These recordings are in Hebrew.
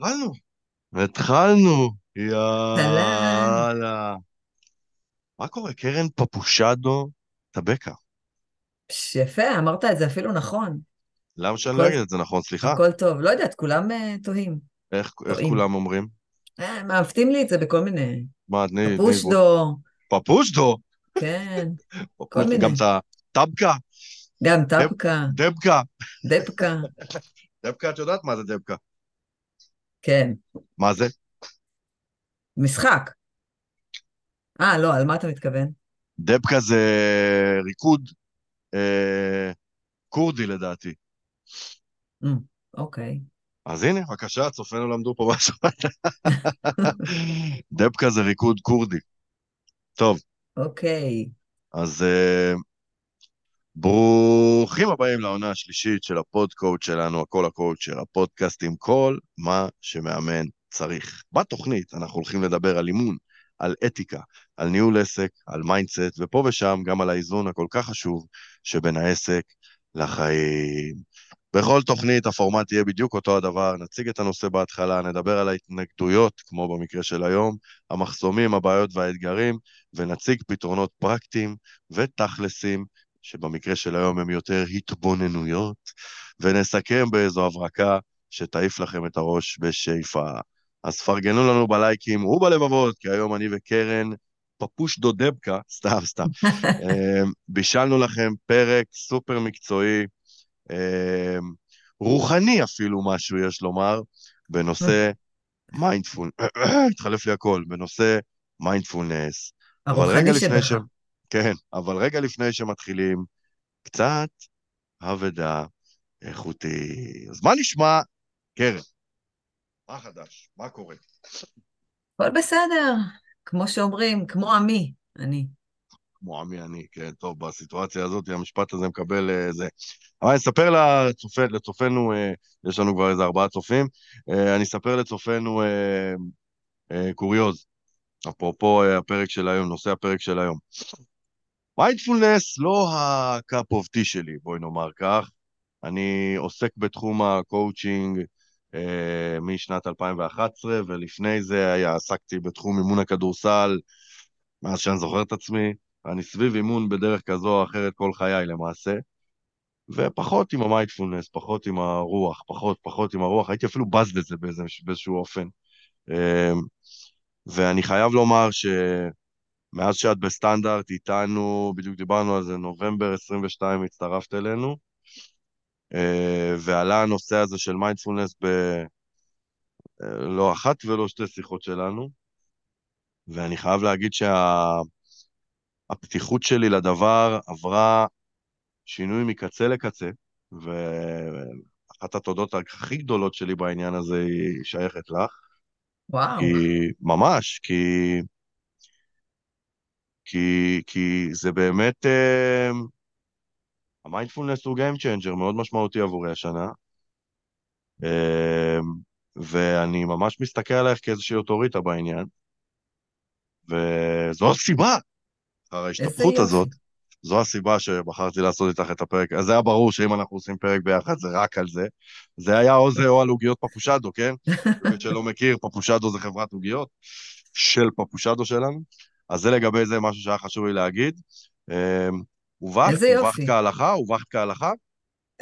התחלנו. התחלנו. יאללה. מה קורה? קרן פפושדו טבקה. יפה, אמרת את זה אפילו נכון. למה שאני לא אגיד את זה נכון? סליחה? הכל טוב. לא יודעת, כולם אה, טועים. איך. כולם אומרים? אה, מעוותים לי את זה בכל מיני... מה, תני, תני, פושדו, פפושדו? כן, כל פפושדו, מיני. גם את הטבקה? גם טבקה, דבקה. דבקה, דבקה, את יודעת מה זה דבקה? כן. מה זה? משחק. אה, לא, על מה אתה מתכוון? דבקה זה ריקוד אה, כורדי לדעתי. Mm, אוקיי. אז הנה, בבקשה, צופינו למדו פה משהו. דבקה זה ריקוד כורדי. טוב, אוקיי. אז אה, ברוכים הבאים לעונה השלישית של הפודקאסט שלנו, הקול קואוצ'ר, הפודקאסט עם כל מה שמאמן צריך. בתוכנית אנחנו הולכים לדבר על אימון, על אתיקה, על ניהול עסק, על mindset, ופה ושם גם על האיזון הכל כך חשוב שבין העסק לחיים. בכל תוכנית הפורמט יהיה בדיוק אותו הדבר, נציג את הנושא בהתחלה, נדבר על ההתנגדויות, כמו במקרה של היום, המחסומים, הבעיות והאתגרים, ונציג פתרונות פרקטיים ותכלסים, שבמקרה של היום הם יותר התבוננויות, ונסכם באיזו הברקה שתעיף לכם את הראש בשאיפה. אז פרגנו לנו בלייקים ובלבבות, כי היום אני וקרן, פפוש דודבקה, סתם, סתם, אה, בישלנו לכם פרק סופר מקצועי, אה, רוחני אפילו משהו, יש לומר, בנושא mindful, התחלף לי הכל, בנושא מיינדפולנס. אבל רגע הרוחני לפני. שבך. כן, אבל רגע לפני שמתחילים, קצת עבודה איכותית. אז מה נשמע, קרן? מה חדש? מה קורה? הכל בסדר, כמו שאומרים, כמו עמי, אני. כמו עמי אני, כן, טוב, בסיטואציה הזאת המשפט הזה מקבל אה, זה. אבל אני אספר לצופה, לצופינו, אה, יש לנו כבר איזה ארבעה צופים, אה, אני אספר לצופינו אה, אה, קוריוז, אפרופו אה, הפרק של היום, נושא הפרק של היום. מיינדפולנס לא ה-cup of tea שלי, בואי נאמר כך. אני עוסק בתחום הקואוצ'ינג אה, משנת 2011, ולפני זה היה, עסקתי בתחום אימון הכדורסל מאז שאני זוכר את עצמי. אני סביב אימון בדרך כזו או אחרת כל חיי למעשה, ופחות עם המיינדפולנס, פחות עם הרוח, פחות, פחות עם הרוח. הייתי אפילו בז לזה באיזה, באיזשהו אופן. אה, ואני חייב לומר ש... מאז שאת בסטנדרט איתנו, בדיוק דיברנו על זה, נובמבר 22 הצטרפת אלינו, אה, ועלה הנושא הזה של מיינדפולנס בלא אחת ולא שתי שיחות שלנו, ואני חייב להגיד שהפתיחות שלי לדבר עברה שינוי מקצה לקצה, ואחת התודות הכי גדולות שלי בעניין הזה היא שייכת לך, וואו. כי ממש, כי... כי, כי זה באמת, אה, המיינדפולנס הוא Game Changer מאוד משמעותי עבורי השנה, אה, ואני ממש מסתכל עלייך כאיזושהי אוטוריטה בעניין, וזו הסיבה, אחר ההשתפכות. הזאת, זו הסיבה שבחרתי לעשות איתך את הפרק. אז זה היה ברור שאם אנחנו עושים פרק ביחד, זה רק על זה. זה היה או זה או על עוגיות פפושדו, כן? למי שלא מכיר, פפושדו זה חברת עוגיות של פפושדו שלנו. אז זה לגבי זה משהו שהיה חשוב לי להגיד. אה, הובכת, יופי. כהלכה, הובכת כהלכה.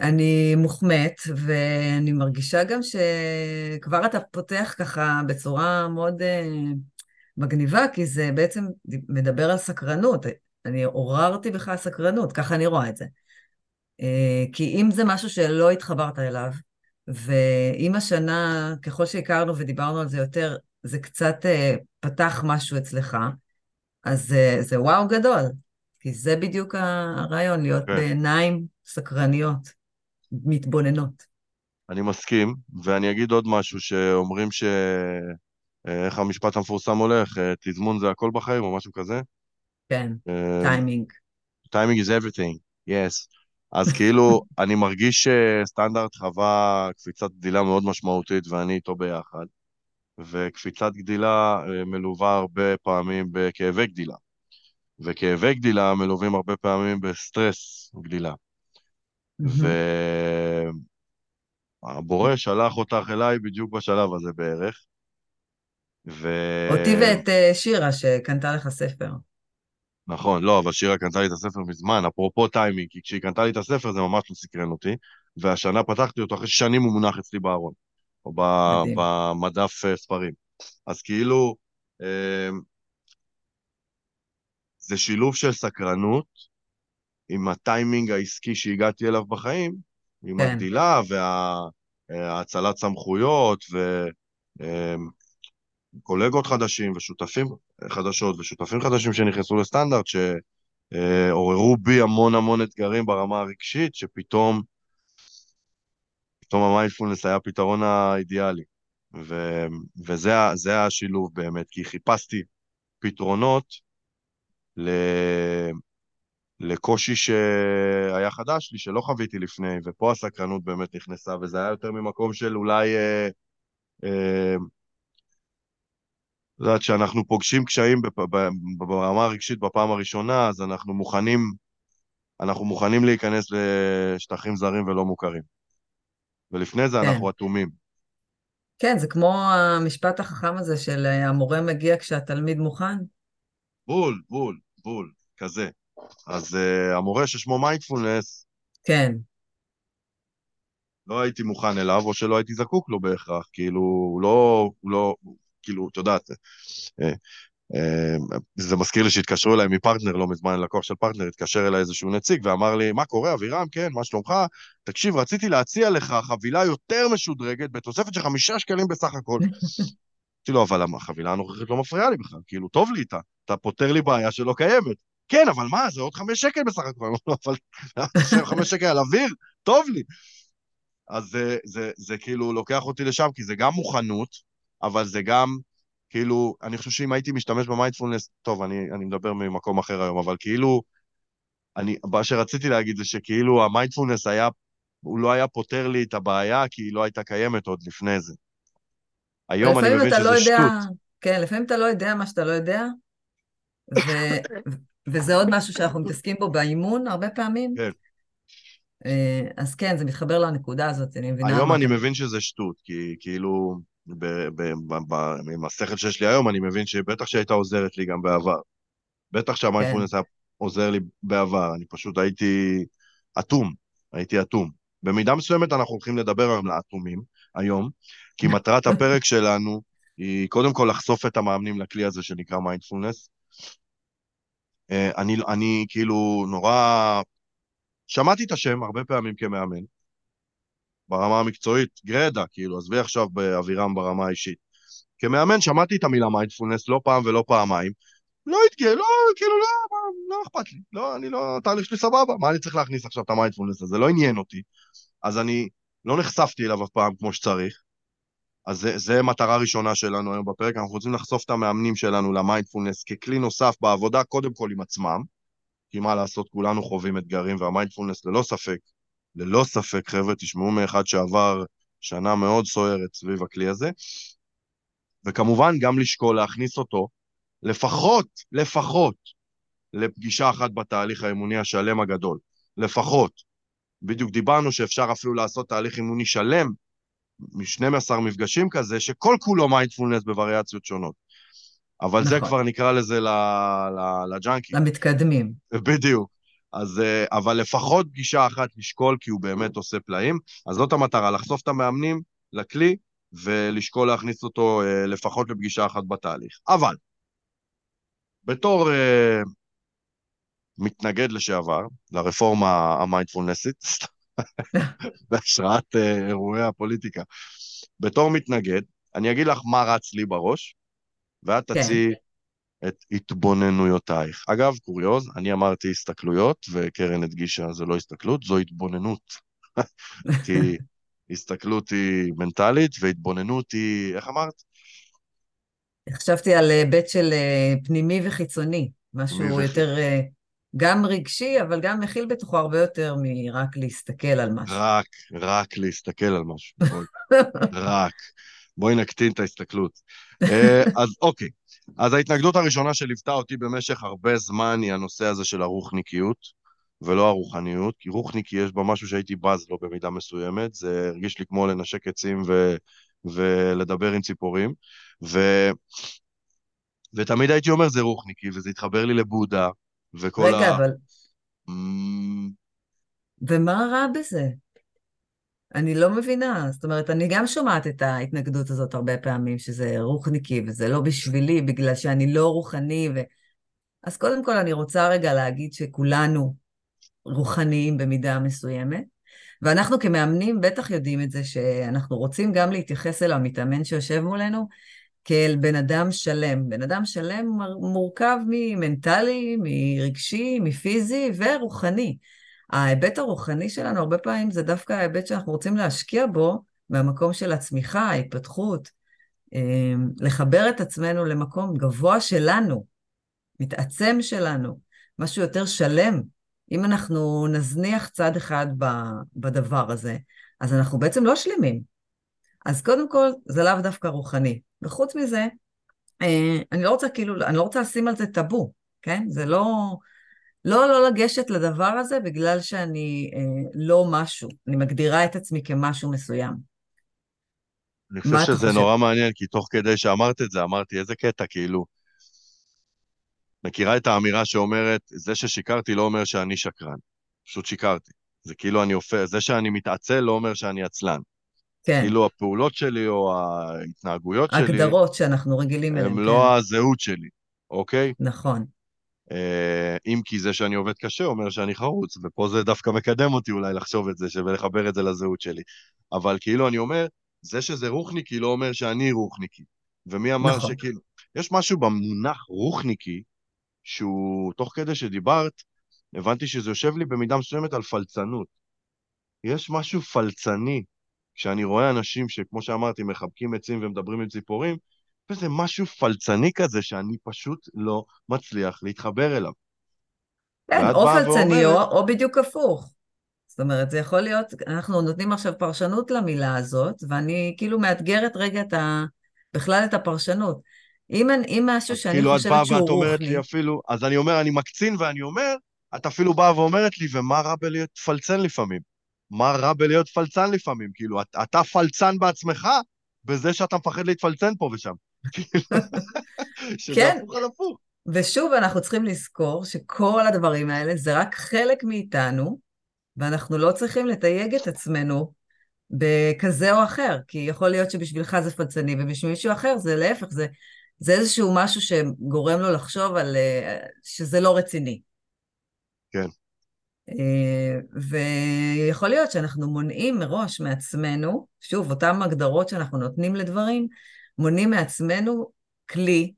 אני מוחמאת, ואני מרגישה גם שכבר אתה פותח ככה בצורה מאוד אה, מגניבה, כי זה בעצם מדבר על סקרנות. אני עוררתי בך סקרנות, ככה אני רואה את זה. אה, כי אם זה משהו שלא התחברת אליו, ואם השנה, ככל שהכרנו ודיברנו על זה יותר, זה קצת אה, פתח משהו אצלך, אז אה, זה וואו גדול. כי זה בדיוק הרעיון, להיות כן. בעיניים סקרניות, מתבוננות. אני מסכים, ואני אגיד עוד משהו, שאומרים ש... אה, איך המשפט המפורסם הולך, אה, תזמון זה הכל בחיים, או משהו כזה. כן, אה, טיימינג. timing is everything, yes. אז כאילו, אני מרגיש שסטנדרט חווה קפיצת גדילה מאוד משמעותית, ואני איתו ביחד. וקפיצת גדילה אה, מלווה הרבה פעמים בכאבי גדילה. וכאבי גדילה מלווים הרבה פעמים בסטרס גדילה. מהמם. הבורא שלח אותך אליי בדיוק בשלב הזה בערך. ו... אותי ואת אה, שירה שקנתה לך ספר. נכון, לא, אבל שירה קנתה לי את הספר מזמן, אפרופו טיימינג, כי כשהיא קנתה לי את הספר זה ממש לא סקרן אותי, והשנה פתחתי אותו אחרי שנים הוא מונח אצלי בארון, או ב... במדף אה, ספרים. אז כאילו, אה, זה שילוב של סקרנות עם הטיימינג העסקי שהגעתי אליו בחיים, עם כן. הגדילה וההצלת סמכויות וקולגות חדשים ושותפים חדשות ושותפים חדשים שנכנסו לסטנדרט, שעוררו בי המון המון אתגרים ברמה הרגשית, שפתאום פתאום המיינדפולנס היה הפתרון האידיאלי. ו, וזה השילוב באמת, כי חיפשתי פתרונות ל, לקושי שהיה חדש לי, שלא חוויתי לפני, ופה הסקרנות באמת נכנסה, וזה היה יותר ממקום של אולי... אה, אה, יודעת, כשאנחנו פוגשים קשיים ברמה הרגשית בפעם הראשונה, אז אנחנו מוכנים, אנחנו מוכנים להיכנס לשטחים זרים ולא מוכרים. ולפני זה כן. אנחנו אטומים. כן, זה כמו המשפט החכם הזה של אה, המורה מגיע כשהתלמיד מוכן. בול, בול, בול, כזה. אז uh, המורה ששמו מיינדפולנס, כן. לא הייתי מוכן אליו, או שלא הייתי זקוק לו בהכרח, כאילו, הוא לא, הוא לא, כאילו, את יודעת, אה, זה מזכיר לי שהתקשרו אליי מפרטנר לא מזמן, לקוח של פרטנר התקשר אליי איזשהו נציג ואמר לי, מה קורה, אבירם? כן, מה שלומך? תקשיב, רציתי להציע לך חבילה יותר משודרגת בתוספת של חמישה שקלים בסך הכל. אמרתי לו, אבל החבילה הנוכחית לא מפריעה לי בכלל, כאילו, טוב לי איתה, אתה פותר לי בעיה שלא קיימת. כן, אבל מה, זה עוד חמש שקל בסך הכל, אבל חמש שקל על אוויר, טוב לי. אז זה, זה, זה כאילו לוקח אותי לשם, כי זה גם מוכנות, אבל זה גם, כאילו, אני חושב שאם הייתי משתמש במיינדפולנס, טוב, אני, אני מדבר ממקום אחר היום, אבל כאילו, אני, מה שרציתי להגיד זה שכאילו המיינדפולנס היה, הוא לא היה פותר לי את הבעיה, כי היא לא הייתה קיימת עוד לפני זה. היום אני מבין שזה לא יודע, שטות. כן, לפעמים אתה לא יודע מה שאתה לא יודע, ו, וזה עוד משהו שאנחנו מתעסקים בו באימון הרבה פעמים. כן. אה, אז כן, זה מתחבר לנקודה הזאת, אני מבינה. היום אני מבין שזה שטות, כי כאילו, עם השכל שיש לי היום, אני מבין שבטח שהייתה עוזרת לי גם בעבר. בטח שהמיינדפולנס כן. היה עוזר לי בעבר, אני פשוט הייתי אטום, הייתי אטום. במידה מסוימת אנחנו הולכים לדבר על האטומים היום, כי מטרת הפרק שלנו היא קודם כל לחשוף את המאמנים לכלי הזה שנקרא מיינדפולנס, אה, אני, אני כאילו נורא... שמעתי את השם הרבה פעמים כמאמן, ברמה המקצועית, גרדה, כאילו, עזבי עכשיו באבירם ברמה האישית. כמאמן שמעתי את המילה מיינדפולנס לא פעם ולא פעמיים, לא התגאה, לא, כאילו, לא, לא, לא אכפת לי, לא, אני לא, התהליך שלי סבבה, מה אני צריך להכניס עכשיו את המיינדפולנס הזה? לא עניין אותי. אז אני לא נחשפתי אליו אף פעם כמו שצריך, אז זה, זה מטרה ראשונה שלנו היום בפרק, אנחנו רוצים לחשוף את המאמנים שלנו למיינדפולנס ככלי נוסף בעבודה, קודם כל עם עצמם, כי מה לעשות, כולנו חווים אתגרים, והמיינדפולנס ללא ספק, ללא ספק, חבר'ה, תשמעו מאחד שעבר שנה מאוד סוערת סביב הכלי הזה, וכמובן גם לשקול להכניס אותו לפחות, לפחות, לפגישה אחת בתהליך האימוני השלם הגדול, לפחות. בדיוק דיברנו שאפשר אפילו לעשות תהליך אימוני שלם מ-12 מפגשים כזה, שכל כולו מיינדפולנס בווריאציות שונות. אבל נכון. זה כבר נקרא לזה לג'אנקים. למתקדמים. בדיוק. אז, אה, אבל לפחות פגישה אחת לשקול, כי הוא באמת עושה פלאים. אז זאת המטרה, לחשוף את המאמנים לכלי, ולשקול להכניס אותו אה, לפחות לפגישה אחת בתהליך. אבל, בתור uh, מתנגד לשעבר, לרפורמה המיינדפולנסית, בהשראת uh, אירועי הפוליטיקה. בתור מתנגד, אני אגיד לך מה רץ לי בראש, ואת כן. את התבוננויותייך. אגב, קוריוז, אני אמרתי הסתכלויות, וקרן הדגישה, זה לא הסתכלות, זו התבוננות. כי הסתכלות היא מנטלית, והתבוננות היא, איך אמרת? חשבתי על היבט של אה, פנימי וחיצוני, משהו יותר גם רגשי, אבל גם מכיל בתוכו הרבה יותר מרק להסתכל על משהו. רק, רק להסתכל על משהו. רק. בואי נקטין את ההסתכלות. אה, אז אוקיי, אז ההתנגדות הראשונה שליוותה אותי במשך הרבה זמן היא הנושא הזה של הרוחניקיות. ולא הרוחניות, כי רוחניקי יש בה משהו שהייתי בז לו במידה מסוימת, זה הרגיש לי כמו לנשק עצים ו... ולדבר עם ציפורים, ו... ותמיד הייתי אומר זה רוחניקי, וזה התחבר לי לבודה, וכל רגע, ה... רגע, אבל... Mm, ומה רע בזה? אני לא מבינה. זאת אומרת, אני גם שומעת את ההתנגדות הזאת הרבה פעמים, שזה רוחניקי, וזה לא בשבילי, בגלל שאני לא רוחני. ו... אז קודם כל, אני רוצה רגע להגיד שכולנו רוחניים במידה מסוימת, ואנחנו כמאמנים בטח יודעים את זה, שאנחנו רוצים גם להתייחס אל המתאמן שיושב מולנו כאל בן אדם שלם. בן אדם שלם מורכב ממנטלי, מרגשי, מפיזי ורוחני. ההיבט הרוחני שלנו הרבה פעמים זה דווקא ההיבט שאנחנו רוצים להשקיע בו מהמקום של הצמיחה, ההתפתחות, אמ, לחבר את עצמנו למקום גבוה שלנו, מתעצם שלנו, משהו יותר שלם. אם אנחנו נזניח צד אחד בדבר הזה, אז אנחנו בעצם לא שלמים. אז קודם כל, זה לאו דווקא רוחני. וחוץ מזה, אה, אני לא רוצה כאילו, אני לא רוצה לשים על זה טאבו, כן? זה לא... לא לא לגשת לדבר הזה בגלל שאני אה, לא משהו. אני מגדירה את עצמי כמשהו מסוים. אני חושב שזה נורא מעניין, כי תוך כדי שאמרת את זה, אמרתי, איזה קטע, כאילו... מכירה את האמירה שאומרת, זה ששיקרתי לא אומר שאני שקרן, פשוט שיקרתי. זה כאילו אני הופך, זה שאני מתעצל לא אומר שאני עצלן. כן. כאילו הפעולות שלי או ההתנהגויות שלי... הגדרות שאנחנו רגילים אליהן, כן. הם לא הזהות שלי, אוקיי? נכון. אה, אם כי זה שאני עובד קשה אומר שאני חרוץ, ופה זה דווקא מקדם אותי אולי לחשוב את זה ולחבר את זה לזהות שלי. אבל כאילו אני אומר, זה שזה רוחניקי לא אומר שאני רוחניקי. ומי אמר נכון. שכאילו, יש משהו במונח רוחניקי, שהוא, תוך כדי שדיברת, הבנתי שזה יושב לי במידה מסוימת על פלצנות. יש משהו פלצני, כשאני רואה אנשים שכמו שאמרתי, מחבקים עצים ומדברים עם ציפורים, וזה משהו פלצני כזה שאני פשוט לא מצליח להתחבר אליו. כן, או פלצני ואומרת... או, או בדיוק הפוך. זאת אומרת, זה יכול להיות, אנחנו נותנים עכשיו פרשנות למילה הזאת, ואני כאילו מאתגרת רגע את ה... בכלל את הפרשנות. אם, אם משהו שאני כאילו חושבת שהוא רוחני... כאילו את באה ואת אומרת לי אפילו, אז אני אומר, אני מקצין ואני אומר, את אפילו באה ואומרת לי, ומה רע בלהיות פלצן לפעמים? מה רע בלהיות פלצן לפעמים? כאילו, את, אתה פלצן בעצמך, בזה שאתה מפחד להתפלצן פה ושם. שזה כן. הפוך על הפוך. ושוב, אנחנו צריכים לזכור שכל הדברים האלה זה רק חלק מאיתנו, ואנחנו לא צריכים לתייג את עצמנו בכזה או אחר, כי יכול להיות שבשבילך זה פלצני, ובשביל מישהו אחר זה להפך, זה, זה איזשהו משהו שגורם לו לחשוב על אה, שזה לא רציני. כן. אה, ויכול להיות שאנחנו מונעים מראש מעצמנו, שוב, אותן הגדרות שאנחנו נותנים לדברים, מונעים מעצמנו כלי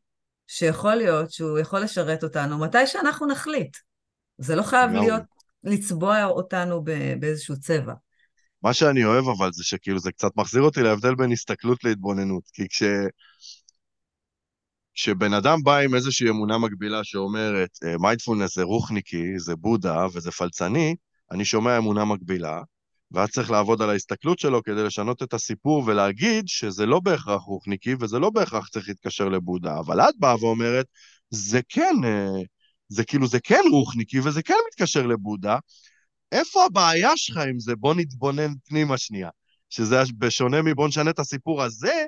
שיכול להיות שהוא יכול לשרת אותנו מתי שאנחנו נחליט. זה לא חייב לא. להיות, לצבוע אותנו באיזשהו צבע. מה שאני אוהב אבל זה שכאילו זה קצת מחזיר אותי להבדל בין הסתכלות להתבוננות. כי כש... כשבן אדם בא עם איזושהי אמונה מקבילה שאומרת, מיינדפולנס זה רוחניקי, זה בודה וזה פלצני, אני שומע אמונה מקבילה, ואז צריך לעבוד על ההסתכלות שלו כדי לשנות את הסיפור ולהגיד שזה לא בהכרח רוחניקי וזה לא בהכרח צריך להתקשר לבודה, אבל את באה ואומרת, זה כן, אה, זה כאילו, זה כן רוחניקי וזה כן מתקשר לבודה. איפה הבעיה שלך עם זה? בוא נתבונן פנימה שנייה. שזה בשונה מבוא נשנה את הסיפור הזה,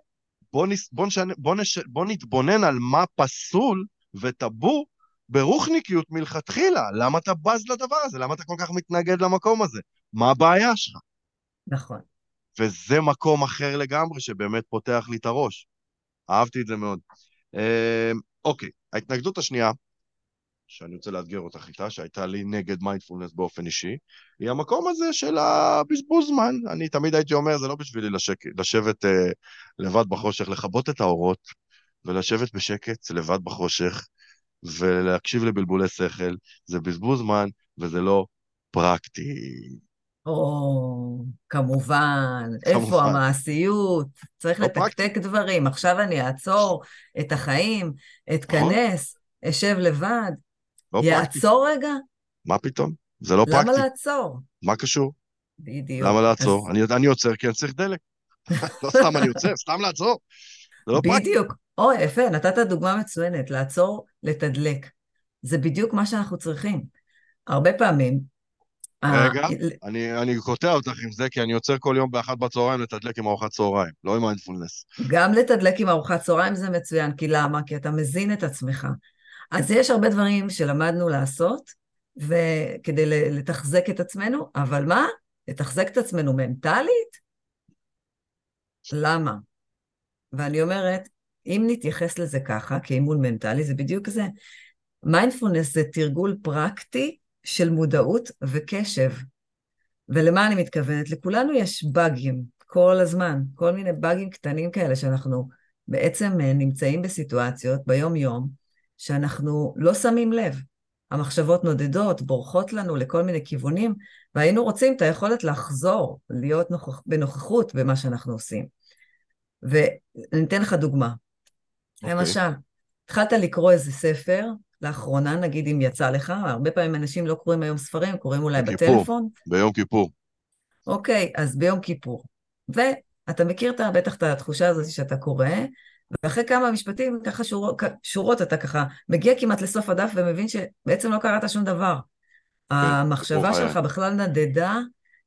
בוא, נס, בוא, נשנה, בוא, נש, בוא נתבונן על מה פסול וטאבו ברוחניקיות מלכתחילה. למה אתה בז לדבר הזה? למה אתה כל כך מתנגד למקום הזה? מה הבעיה שלך? נכון. וזה מקום אחר לגמרי שבאמת פותח לי את הראש. אהבתי את זה מאוד. אה, אוקיי, ההתנגדות השנייה, שאני רוצה לאתגר אותך איתה, שהייתה לי נגד מיינדפולנס באופן אישי, היא המקום הזה של הבזבוז זמן. אני תמיד הייתי אומר, זה לא בשבילי לשק... לשבת אה, לבד בחושך, לכבות את האורות ולשבת בשקט לבד בחושך ולהקשיב לבלבולי שכל, זה בזבוז זמן וזה לא פרקטי. או, כמובן, איפה המעשיות? צריך לא לתקתק דברים. עכשיו אני אעצור את החיים, אתכנס, נכון. אשב לבד. לא יעצור. רגע? מה פתאום? זה לא פרקטי. למה לעצור? מה קשור? בדיוק. למה לעצור? אני עוצר כי אני צריך דלק. לא סתם אני עוצר, סתם לעצור. זה לא פרקטי. בדיוק. או, יפה, נתת דוגמה מצוינת, לעצור, לתדלק. זה בדיוק מה שאנחנו צריכים. הרבה פעמים רגע, אני, אני קוטע אותך עם זה, כי אני יוצר כל יום באחת בצהריים לתדלק עם ארוחת צהריים, לא עם מיינדפולנס. גם לתדלק עם ארוחת צהריים זה מצוין, כי למה? כי אתה מזין את עצמך. אז יש הרבה דברים שלמדנו לעשות, וכדי לתחזק את עצמנו, אבל מה? לתחזק את עצמנו מנטלית? למה? ואני אומרת, אם נתייחס לזה ככה, כאימון מנטלי, זה בדיוק זה. מיינדפולנס זה תרגול פרקטי של מודעות וקשב. ולמה אני מתכוונת? לכולנו יש באגים כל הזמן, כל מיני באגים קטנים כאלה שאנחנו בעצם אה, נמצאים בסיטואציות ביום-יום, שאנחנו לא שמים לב. המחשבות נודדות, בורחות לנו לכל מיני כיוונים, והיינו רוצים את היכולת לחזור, להיות נוכח, בנוכחות במה שאנחנו עושים. ואני אתן לך דוגמה. Okay. אוקיי. למשל, התחלת לקרוא איזה ספר, לאחרונה, נגיד אם יצא לך, הרבה פעמים אנשים לא קוראים היום ספרים, קוראים אולי כיפור, בטלפון. ביום כיפור. אוקיי, אז ביום כיפור. ואתה מכיר בטח את התחושה הזאת שאתה קורא, ואחרי כמה משפטים, ככה שור, שורות, אתה ככה מגיע כמעט לסוף הדף ומבין שבעצם לא קראת שום דבר. כן, המחשבה שלך בכלל נדדה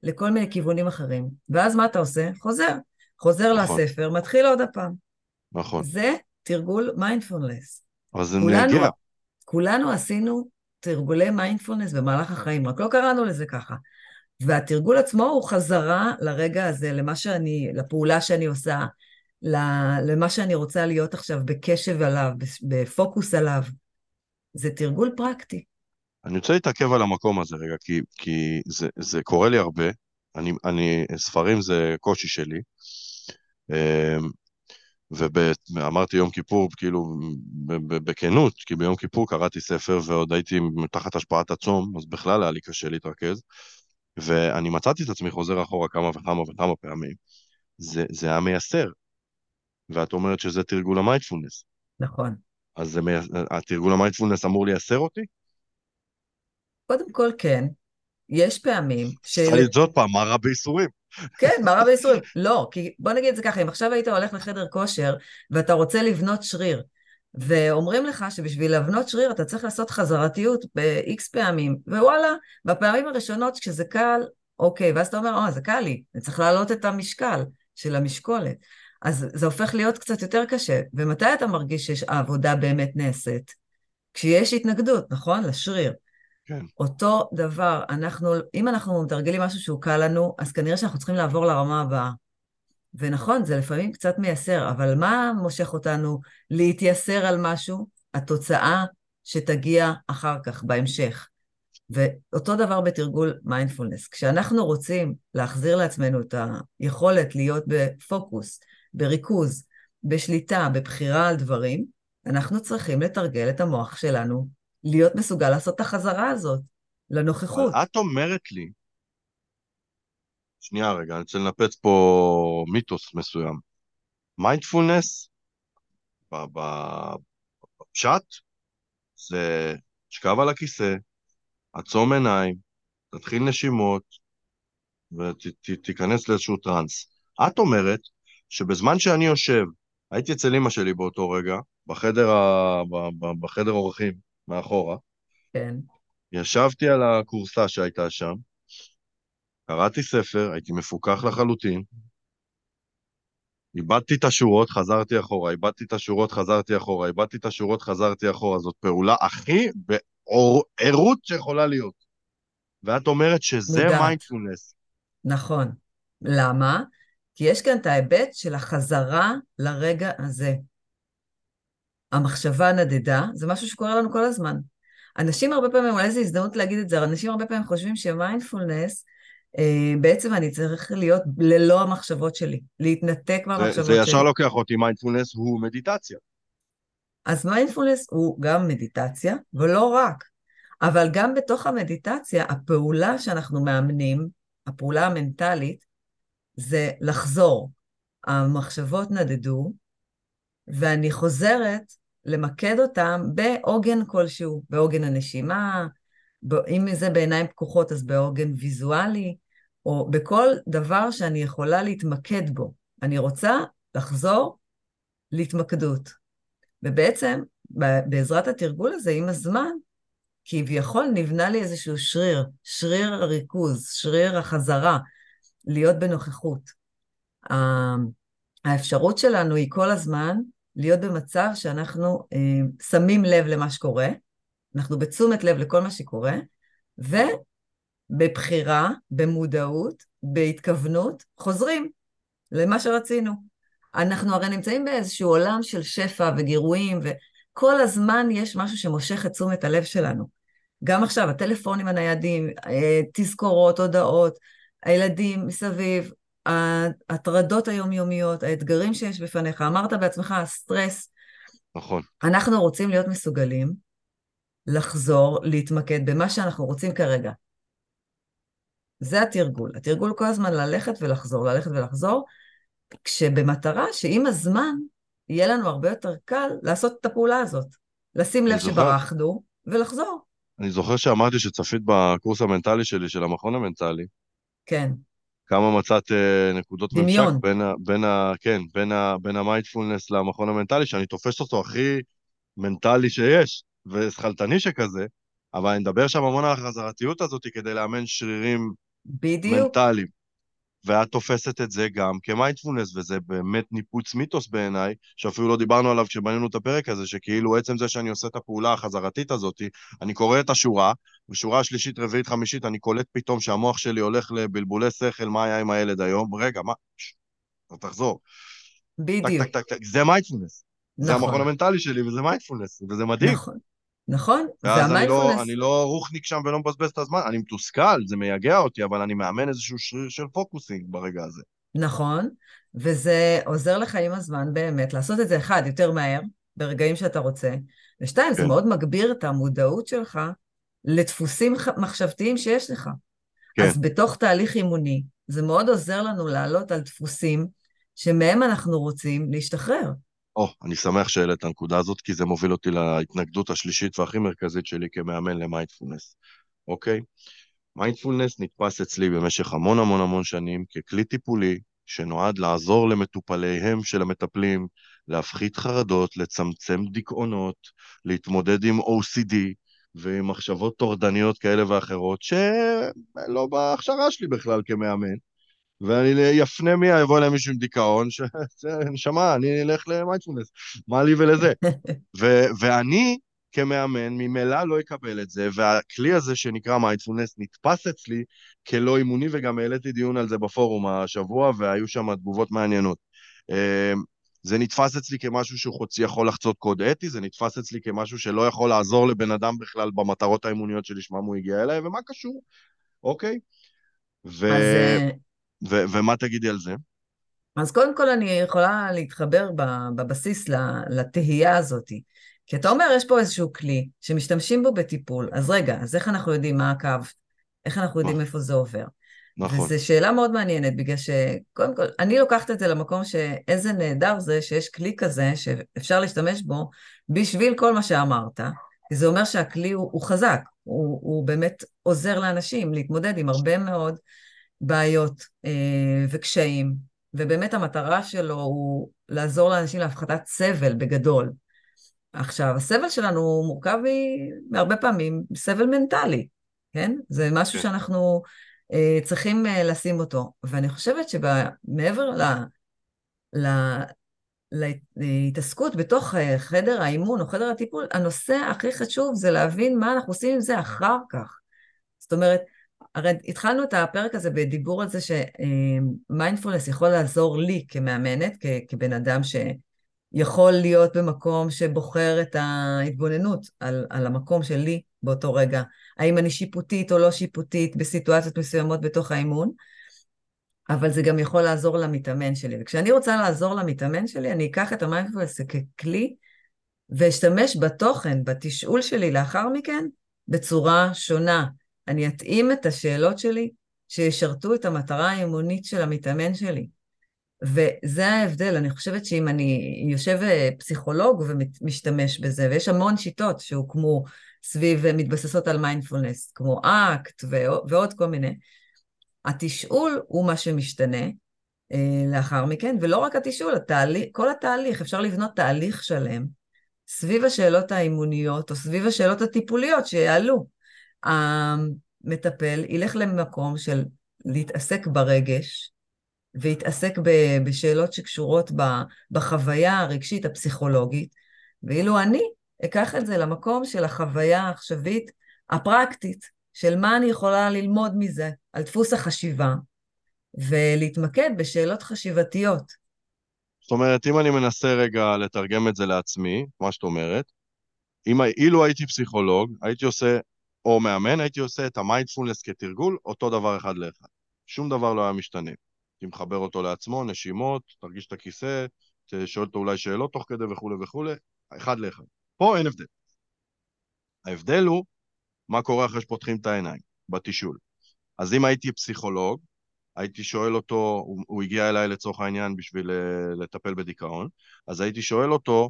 לכל מיני כיוונים אחרים. ואז מה אתה עושה? חוזר. חוזר נכון. לספר, מתחיל עוד הפעם. נכון. זה תרגול מיינדפולנס. אבל זה נהגע. כולנו עשינו תרגולי מיינדפולנס במהלך החיים, רק לא קראנו לזה ככה. והתרגול עצמו הוא חזרה לרגע הזה, למה שאני, לפעולה שאני עושה, למה שאני רוצה להיות עכשיו בקשב עליו, בפוקוס עליו. זה תרגול פרקטי. אני רוצה להתעכב על המקום הזה רגע, כי, כי זה, זה קורה לי הרבה. אני, אני, ספרים זה קושי שלי. אמ, ואמרתי יום כיפור, כאילו, בכנות, כי ביום כיפור קראתי ספר ועוד הייתי תחת השפעת הצום, אז בכלל היה לי קשה להתרכז. ואני מצאתי את עצמי חוזר אחורה כמה וכמה וכמה פעמים. זה, זה היה מייסר. ואת אומרת שזה תרגול המיינדפולנס. נכון. אז זה, התרגול המיינדפולנס אמור לייסר אותי? קודם כל כן. יש פעמים ש... צריכה עוד פעם, מה רע בייסורים? כן, מה רע בייסורים? לא, כי בוא נגיד את זה ככה, אם עכשיו היית הולך לחדר כושר ואתה רוצה לבנות שריר, ואומרים לך שבשביל להבנות שריר אתה צריך לעשות חזרתיות ב-X פעמים, ווואלה, בפעמים הראשונות כשזה קל, אוקיי, ואז אתה אומר, אה, זה קל לי, אני צריך להעלות את המשקל של המשקולת. אז זה הופך להיות קצת יותר קשה. ומתי אתה מרגיש שהעבודה באמת נעשית? כשיש התנגדות, נכון? לשריר. כן. אותו דבר, אנחנו, אם אנחנו מתרגלים משהו שהוא קל לנו, אז כנראה שאנחנו צריכים לעבור לרמה הבאה. ונכון, זה לפעמים קצת מייסר, אבל מה מושך אותנו להתייסר על משהו? התוצאה שתגיע אחר כך, בהמשך. ואותו דבר בתרגול מיינדפולנס. כשאנחנו רוצים להחזיר לעצמנו את היכולת להיות בפוקוס, בריכוז, בשליטה, בבחירה על דברים, אנחנו צריכים לתרגל את המוח שלנו להיות מסוגל לעשות את החזרה הזאת לנוכחות. אבל את אומרת לי, שנייה רגע, אני רוצה לנפץ פה מיתוס מסוים. מיינדפולנס, בפשט, זה תשכב על הכיסא, עצום עיניים, תתחיל נשימות, ותיכנס לאיזשהו טראנס. את אומרת שבזמן שאני יושב, הייתי אצל אמא שלי באותו רגע, בחדר. בחדר אורחים, מאחורה. כן. ישבתי על הכורסה שהייתה שם, קראתי ספר, הייתי מפוקח לחלוטין, איבדתי את השורות, חזרתי אחורה, איבדתי את השורות, חזרתי אחורה, איבדתי את השורות, חזרתי אחורה. זאת פעולה הכי בערות שיכולה להיות. ואת אומרת שזה מיינדפולנס. נכון. למה? כי יש כאן את ההיבט של החזרה לרגע הזה. המחשבה נדדה, זה משהו שקורה לנו כל הזמן. אנשים הרבה פעמים, אולי זו הזדמנות להגיד את זה, אנשים הרבה פעמים חושבים שמיינדפולנס, אה, בעצם אני צריך להיות ללא המחשבות שלי, להתנתק מהמחשבות שלי. זה ישר לוקח אותי, מיינדפולנס הוא מדיטציה. אז מיינדפולנס הוא גם מדיטציה, ולא רק. אבל גם בתוך המדיטציה, הפעולה שאנחנו מאמנים, הפעולה המנטלית, זה לחזור. המחשבות נדדו, ואני חוזרת למקד אותם בעוגן כלשהו, בעוגן הנשימה, אם זה בעיניים פקוחות אז בעוגן ויזואלי, או בכל דבר שאני יכולה להתמקד בו. אני רוצה לחזור להתמקדות. ובעצם, בעזרת התרגול הזה, עם הזמן, כביכול נבנה לי איזשהו שריר, שריר הריכוז, שריר החזרה, להיות בנוכחות. האפשרות שלנו היא כל הזמן להיות במצב שאנחנו אה, שמים לב למה שקורה, אנחנו בתשומת לב לכל מה שקורה, ובבחירה, במודעות, בהתכוונות, חוזרים למה שרצינו. אנחנו הרי נמצאים באיזשהו עולם של שפע וגירויים, וכל הזמן יש משהו שמושך את תשומת הלב שלנו. גם עכשיו, הטלפונים הניידים, אה, תזכורות, הודעות, הילדים מסביב, ההטרדות היומיומיות, האתגרים שיש בפניך, אמרת בעצמך, הסטרס. נכון. אנחנו רוצים להיות מסוגלים לחזור, להתמקד במה שאנחנו רוצים כרגע. זה התרגול. התרגול כל הזמן ללכת ולחזור, ללכת ולחזור, כשבמטרה שעם הזמן יהיה לנו הרבה יותר קל לעשות את הפעולה הזאת. לשים לב זוכר. שברחנו ולחזור. אני זוכר שאמרתי שצפית בקורס המנטלי שלי, של המכון המנטלי. כן. כמה מצאת uh, נקודות דמיון. ממשק בין, ה, בין, ה, כן, בין, ה, בין המיינדפולנס למכון המנטלי, שאני תופס אותו הכי מנטלי שיש, ושכלתני שכזה, אבל אני מדבר שם המון על החזרתיות הזאת כדי לאמן שרירים בדיוק. מנטליים. ואת תופסת את זה גם כמיינדפולנס, וזה באמת ניפוץ מיתוס בעיניי, שאפילו לא דיברנו עליו כשבנינו את הפרק הזה, שכאילו עצם זה שאני עושה את הפעולה החזרתית הזאת, אני קורא את השורה, בשורה השלישית, רביעית, חמישית, אני קולט פתאום שהמוח שלי הולך לבלבולי שכל, מה היה עם הילד היום? רגע, מה? תחזור. בדיוק. טק, טק, טק, זה מיינדפולנס. נכון. זה המכון המנטלי שלי, וזה מיינדפולנס, וזה מדהים. נכון. נכון, המיינדפולנס. אני לא, לא רוחניק שם ולא מבזבז את הזמן, אני מתוסכל, זה מייגע אותי, אבל אני מאמן איזשהו שריר של focusing ברגע הזה. נכון, וזה עוזר לך עם הזמן באמת לעשות את זה, אחד, יותר מהר, ברגעים שאתה רוצה, ושתיים, כן. זה מאוד מגביר את המודעות שלך לדפוסים מחשבתיים שיש לך. כן. אז בתוך תהליך אימוני, זה מאוד עוזר לנו לעלות על דפוסים שמהם אנחנו רוצים להשתחרר. או, oh, אני שמח שהעלית את הנקודה הזאת, כי זה מוביל אותי להתנגדות השלישית והכי מרכזית שלי כמאמן למיינדפולנס, אוקיי? מיינדפולנס נתפס אצלי במשך המון המון המון שנים ככלי טיפולי שנועד לעזור למטופליהם של המטפלים להפחית חרדות, לצמצם דיכאונות, להתמודד עם OCD ועם מחשבות טורדניות כאלה ואחרות, שלא בהכשרה שלי בכלל כמאמן. ואני אפנה מי, יבוא אליי מישהו עם דיכאון, שנשמה, אני אלך למיינדפולנס, מה לי ולזה? ו- ואני כמאמן ממילא לא אקבל את זה, והכלי הזה שנקרא מיינדפולנס נתפס אצלי כלא אימוני, וגם העליתי דיון על זה בפורום השבוע, והיו שם תגובות מעניינות. אמ, זה נתפס אצלי כמשהו שהוא חוצי יכול לחצות קוד אתי, זה נתפס אצלי כמשהו שלא יכול לעזור לבן אדם בכלל במטרות האימוניות שלשמן הוא הגיע אליי, ומה קשור, אוקיי? ו... אז... ו- ומה תגידי על זה? אז קודם כל אני יכולה להתחבר בבסיס לתהייה הזאת. כי אתה אומר, יש פה איזשהו כלי שמשתמשים בו בטיפול, אז רגע, אז איך אנחנו יודעים מה הקו? איך אנחנו יודעים נכון. איפה זה עובר? נכון. וזו שאלה מאוד מעניינת, בגלל שקודם כל, אני לוקחת את זה למקום שאיזה נהדר זה שיש כלי כזה שאפשר להשתמש בו בשביל כל מה שאמרת, כי זה אומר שהכלי הוא, הוא חזק, הוא, הוא באמת עוזר לאנשים להתמודד עם הרבה מאוד בעיות אה, וקשיים, ובאמת המטרה שלו הוא לעזור לאנשים להפחתת סבל בגדול. עכשיו, הסבל שלנו מורכב מהרבה פעמים סבל מנטלי, כן? זה משהו כן. שאנחנו אה, צריכים אה, לשים אותו. ואני חושבת שמעבר ל... ל... להתעסקות בתוך אה, חדר האימון או חדר הטיפול, הנושא הכי חשוב זה להבין מה אנחנו עושים עם זה אחר כך. זאת אומרת, הרי התחלנו את הפרק הזה בדיבור על זה שמיינדפולנס יכול לעזור לי כמאמנת, כבן אדם שיכול להיות במקום שבוחר את ההתבוננות על, על המקום שלי באותו רגע. האם אני שיפוטית או לא שיפוטית בסיטואציות מסוימות בתוך האימון, אבל זה גם יכול לעזור למתאמן שלי. וכשאני רוצה לעזור למתאמן שלי, אני אקח את המיינדפולנס ככלי ואשתמש בתוכן, בתשאול שלי לאחר מכן, בצורה שונה. אני אתאים את השאלות שלי שישרתו את המטרה האימונית של המתאמן שלי. וזה ההבדל, אני חושבת שאם אני יושב אה, פסיכולוג ומשתמש בזה, ויש המון שיטות שהוקמו סביב, אה, מתבססות על מיינדפולנס, כמו אקט ועוד כל מיני, התשאול הוא מה שמשתנה אה, לאחר מכן, ולא רק התשאול, התהליך, כל התהליך, אפשר לבנות תהליך שלם סביב השאלות האימוניות או סביב השאלות הטיפוליות שיעלו. המטפל ילך למקום של להתעסק ברגש, ויתעסק בשאלות שקשורות בחוויה הרגשית הפסיכולוגית, ואילו אני אקח את זה למקום של החוויה העכשווית הפרקטית, של מה אני יכולה ללמוד מזה, על דפוס החשיבה, ולהתמקד בשאלות חשיבתיות. זאת אומרת, אם אני מנסה רגע לתרגם את זה לעצמי, מה שאת אומרת, אם, אילו הייתי פסיכולוג, הייתי עושה, או מאמן, הייתי עושה את המיינדפולנס כתרגול, אותו דבר אחד לאחד. שום דבר לא היה משתנה. הייתי מחבר אותו לעצמו, נשימות, תרגיש את הכיסא, שואל אותו אולי שאלות תוך כדי וכולי וכולי, אחד לאחד. פה אין הבדל. ההבדל הוא מה קורה אחרי שפותחים את העיניים, בתישול. אז אם הייתי פסיכולוג, הייתי שואל אותו, הוא, הוא הגיע אליי לצורך העניין בשביל אה, לטפל בדיכאון, אז הייתי שואל אותו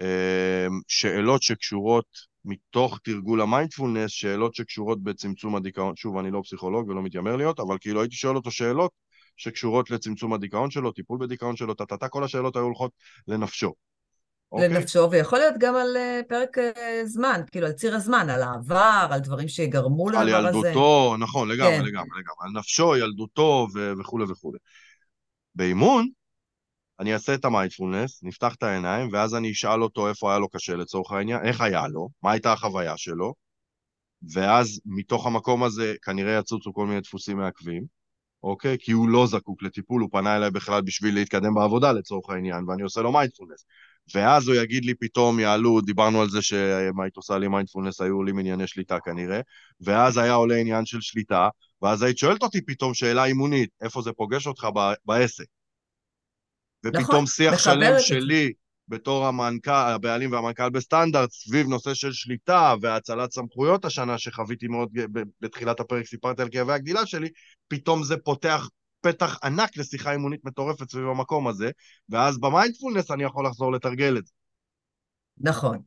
אה, שאלות שקשורות מתוך תרגול המיינדפולנס, שאלות שקשורות בצמצום הדיכאון, שוב, אני לא פסיכולוג ולא מתיימר להיות, אבל כאילו הייתי שואל אותו שאלות שקשורות לצמצום הדיכאון שלו, טיפול בדיכאון שלו, טה-טה-טה, כל השאלות היו הולכות לנפשו. אוקיי? לנפשו, ויכול להיות גם על uh, פרק uh, זמן, כאילו על ציר הזמן, על העבר, על דברים שגרמו לדבר הזה. על ילדותו, נכון, לגמרי, כן. לגמרי, לגמרי. על נפשו, ילדותו ו- וכולי וכולי. באימון, אני אעשה את המיינדפולנס, נפתח את העיניים, ואז אני אשאל אותו איפה היה לו קשה לצורך העניין, איך היה לו, מה הייתה החוויה שלו, ואז מתוך המקום הזה כנראה יצוצו כל מיני דפוסים מעכבים, אוקיי? כי הוא לא זקוק לטיפול, הוא פנה אליי בכלל בשביל להתקדם בעבודה לצורך העניין, ואני עושה לו מיינדפולנס. ואז הוא יגיד לי פתאום, יעלו, דיברנו על זה שמה היית עושה לי מיינדפולנס, היו לי ענייני שליטה כנראה, ואז היה עולה עניין של שליטה, ואז היית שואלת אותי פתאום שאלה אימונית, איפה זה פוגש אותך בעסק? ופתאום נכון, שיח שלם שלי בתור המנכ"ל, הבעלים והמנכ"ל בסטנדרט, סביב נושא של שליטה והאצלת סמכויות השנה, שחוויתי מאוד, בתחילת הפרק סיפרתי על כאבי הגדילה שלי, פתאום זה פותח פתח ענק לשיחה אימונית מטורפת סביב המקום הזה, ואז במיינדפולנס אני יכול לחזור לתרגל את זה. נכון.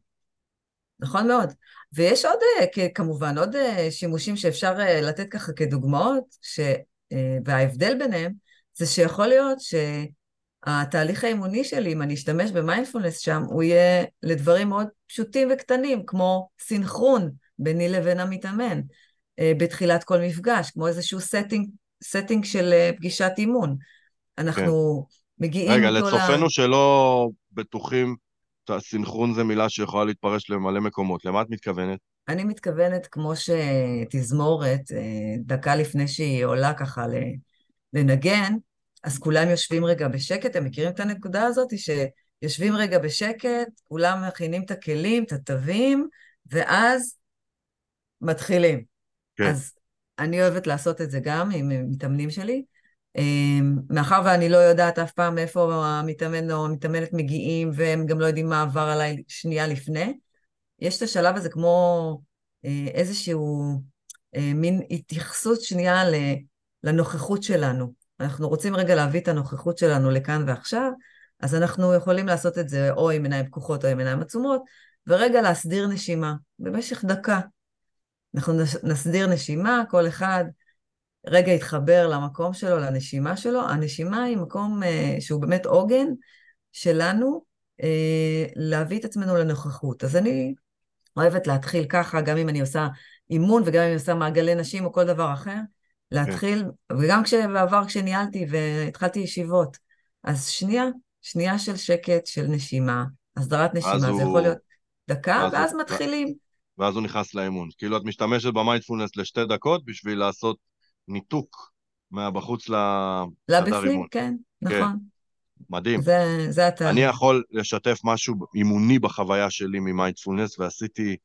נכון מאוד. ויש עוד, אה, כמובן, עוד אה, שימושים שאפשר אה, לתת ככה כדוגמאות, ש... וההבדל ביניהם זה שיכול להיות שהתהליך האימוני שלי, אם אני אשתמש במיינדפולנס שם, הוא יהיה לדברים מאוד פשוטים וקטנים, כמו סינכרון ביני לבין המתאמן בתחילת כל מפגש, כמו איזשהו setting של אה, פגישת אימון. אנחנו כן. מגיעים רגע, לצופינו ה... שלא בטוחים, סינכרון זה מילה שיכולה להתפרש למלא מקומות. למה את מתכוונת? אני מתכוונת כמו שתזמורת, אה, דקה לפני שהיא עולה ככה לנגן, אז כולם יושבים רגע בשקט, אתם מכירים את הנקודה הזאת? שיושבים רגע בשקט, כולם מכינים את הכלים, את התווים, ואז מתחילים. כן. אז אני אוהבת לעשות את זה גם עם מתאמנים שלי. אמ, מאחר ואני לא יודעת אף פעם מאיפה המתאמן או המתאמנת מגיעים, והם גם לא יודעים מה עבר עליי שנייה לפני, יש את השלב הזה כמו אה, איזשהו אה, מין התייחסות שנייה לנוכחות שלנו. אנחנו רוצים רגע להביא את הנוכחות שלנו לכאן ועכשיו, אז אנחנו יכולים לעשות את זה או עם עיניים פקוחות או עם עיניים עצומות, ורגע להסדיר נשימה במשך דקה. אנחנו נסדיר נשימה, כל אחד רגע יתחבר למקום שלו, לנשימה שלו. הנשימה היא מקום uh, שהוא באמת עוגן שלנו uh, להביא את עצמנו לנוכחות. אז אני אוהבת להתחיל ככה, גם אם אני עושה אימון וגם אם אני עושה מעגלי נשים או כל דבר אחר, להתחיל, כן. וגם בעבר כשניהלתי והתחלתי ישיבות, אז שנייה, שנייה של שקט, של נשימה, הסדרת נשימה, זה הוא... יכול להיות דקה, ואז הוא... מתחילים. ואז הוא נכנס לאימון. כאילו, את משתמשת במיינדפולנס לשתי דקות בשביל לעשות ניתוק מהבחוץ לחדר לבפנים, אימון. כן, נכון. כן. מדהים. זה, זה אתה. אני יכול לשתף משהו אימוני בחוויה שלי ממיינדפולנס, ועשיתי,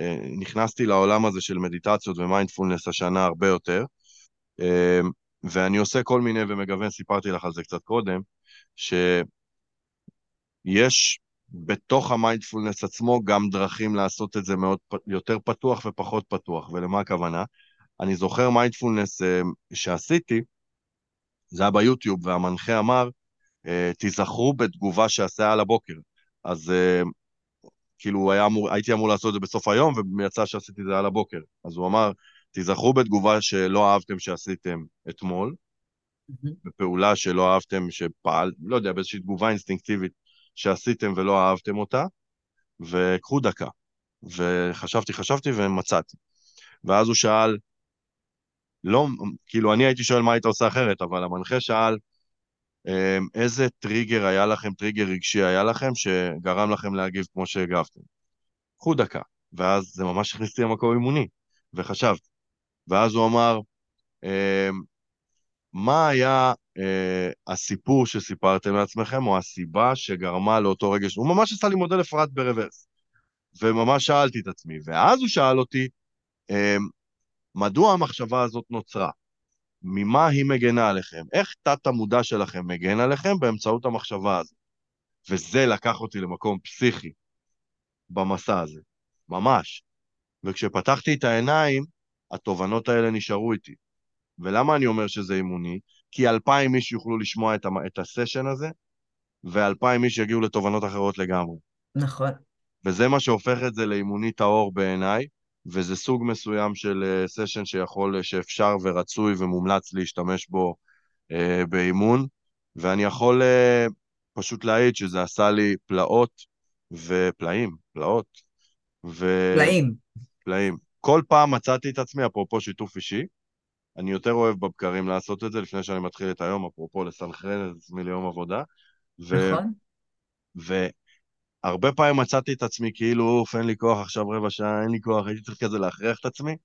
אה, נכנסתי לעולם הזה של מדיטציות ומיינדפולנס השנה הרבה יותר, ואני עושה כל מיני ומגוון, סיפרתי לך על זה קצת קודם, שיש בתוך המיינדפולנס עצמו גם דרכים לעשות את זה מאוד יותר פתוח ופחות פתוח. ולמה הכוונה? אני זוכר מיינדפולנס אה, שעשיתי, זה היה ביוטיוב, והמנחה אמר, אה, תיזכרו בתגובה שעשה על הבוקר. אז אה, כאילו אמור, הייתי אמור לעשות את זה בסוף היום, ויצא שעשיתי את זה על הבוקר. אז הוא אמר, תיזכרו בתגובה שלא אהבתם שעשיתם אתמול, mm-hmm. בפעולה שלא אהבתם שפעל, לא יודע, באיזושהי תגובה אינסטינקטיבית שעשיתם ולא אהבתם אותה, וקחו דקה. וחשבתי, חשבתי ומצאתי. ואז הוא שאל, לא, כאילו, אני הייתי שואל מה היית עושה אחרת, אבל המנחה שאל, אמ, איזה טריגר היה לכם, טריגר רגשי היה לכם, שגרם לכם להגיב כמו שהגבתם? קחו דקה. ואז זה ממש הכניס אותי למקום אימוני, וחשבתי. ואז הוא אמר, אמ, מה היה אה, הסיפור שסיפרתם לעצמכם, או הסיבה שגרמה לאותו רגש? הוא ממש עשה לי מודל אפרת ברוורס. וממש שאלתי את עצמי. ואז הוא שאל אותי, אה, מדוע המחשבה הזאת נוצרה? ממה היא מגנה עליכם? איך תת-המודע שלכם מגן עליכם באמצעות המחשבה הזאת? וזה לקח אותי למקום פסיכי במסע הזה, ממש. וכשפתחתי את העיניים, התובנות האלה נשארו איתי. ולמה אני אומר שזה אימוני? כי אלפיים איש יוכלו לשמוע את, את הסשן הזה, ואלפיים איש יגיעו לתובנות אחרות לגמרי. נכון. וזה מה שהופך את זה לאימוני טהור בעיניי, וזה סוג מסוים של סשן אה, שיכול, שאפשר ורצוי ומומלץ להשתמש בו uh, באימון, ואני יכול uh, פשוט להעיד שזה עשה לי פלאות ופלאים, פלאות. ו... פלאים. פלאים. כל פעם מצאתי את עצמי, אפרופו שיתוף אישי, אני יותר אוהב בבקרים לעשות את זה לפני שאני מתחיל את היום, אפרופו לסנכרן את עצמי ליום עבודה. ו... נכון. והרבה פעמים מצאתי את עצמי כאילו, אוף, אין לי כוח עכשיו רבע שעה, אין לי כוח, הייתי צריך כזה להכריח את עצמי.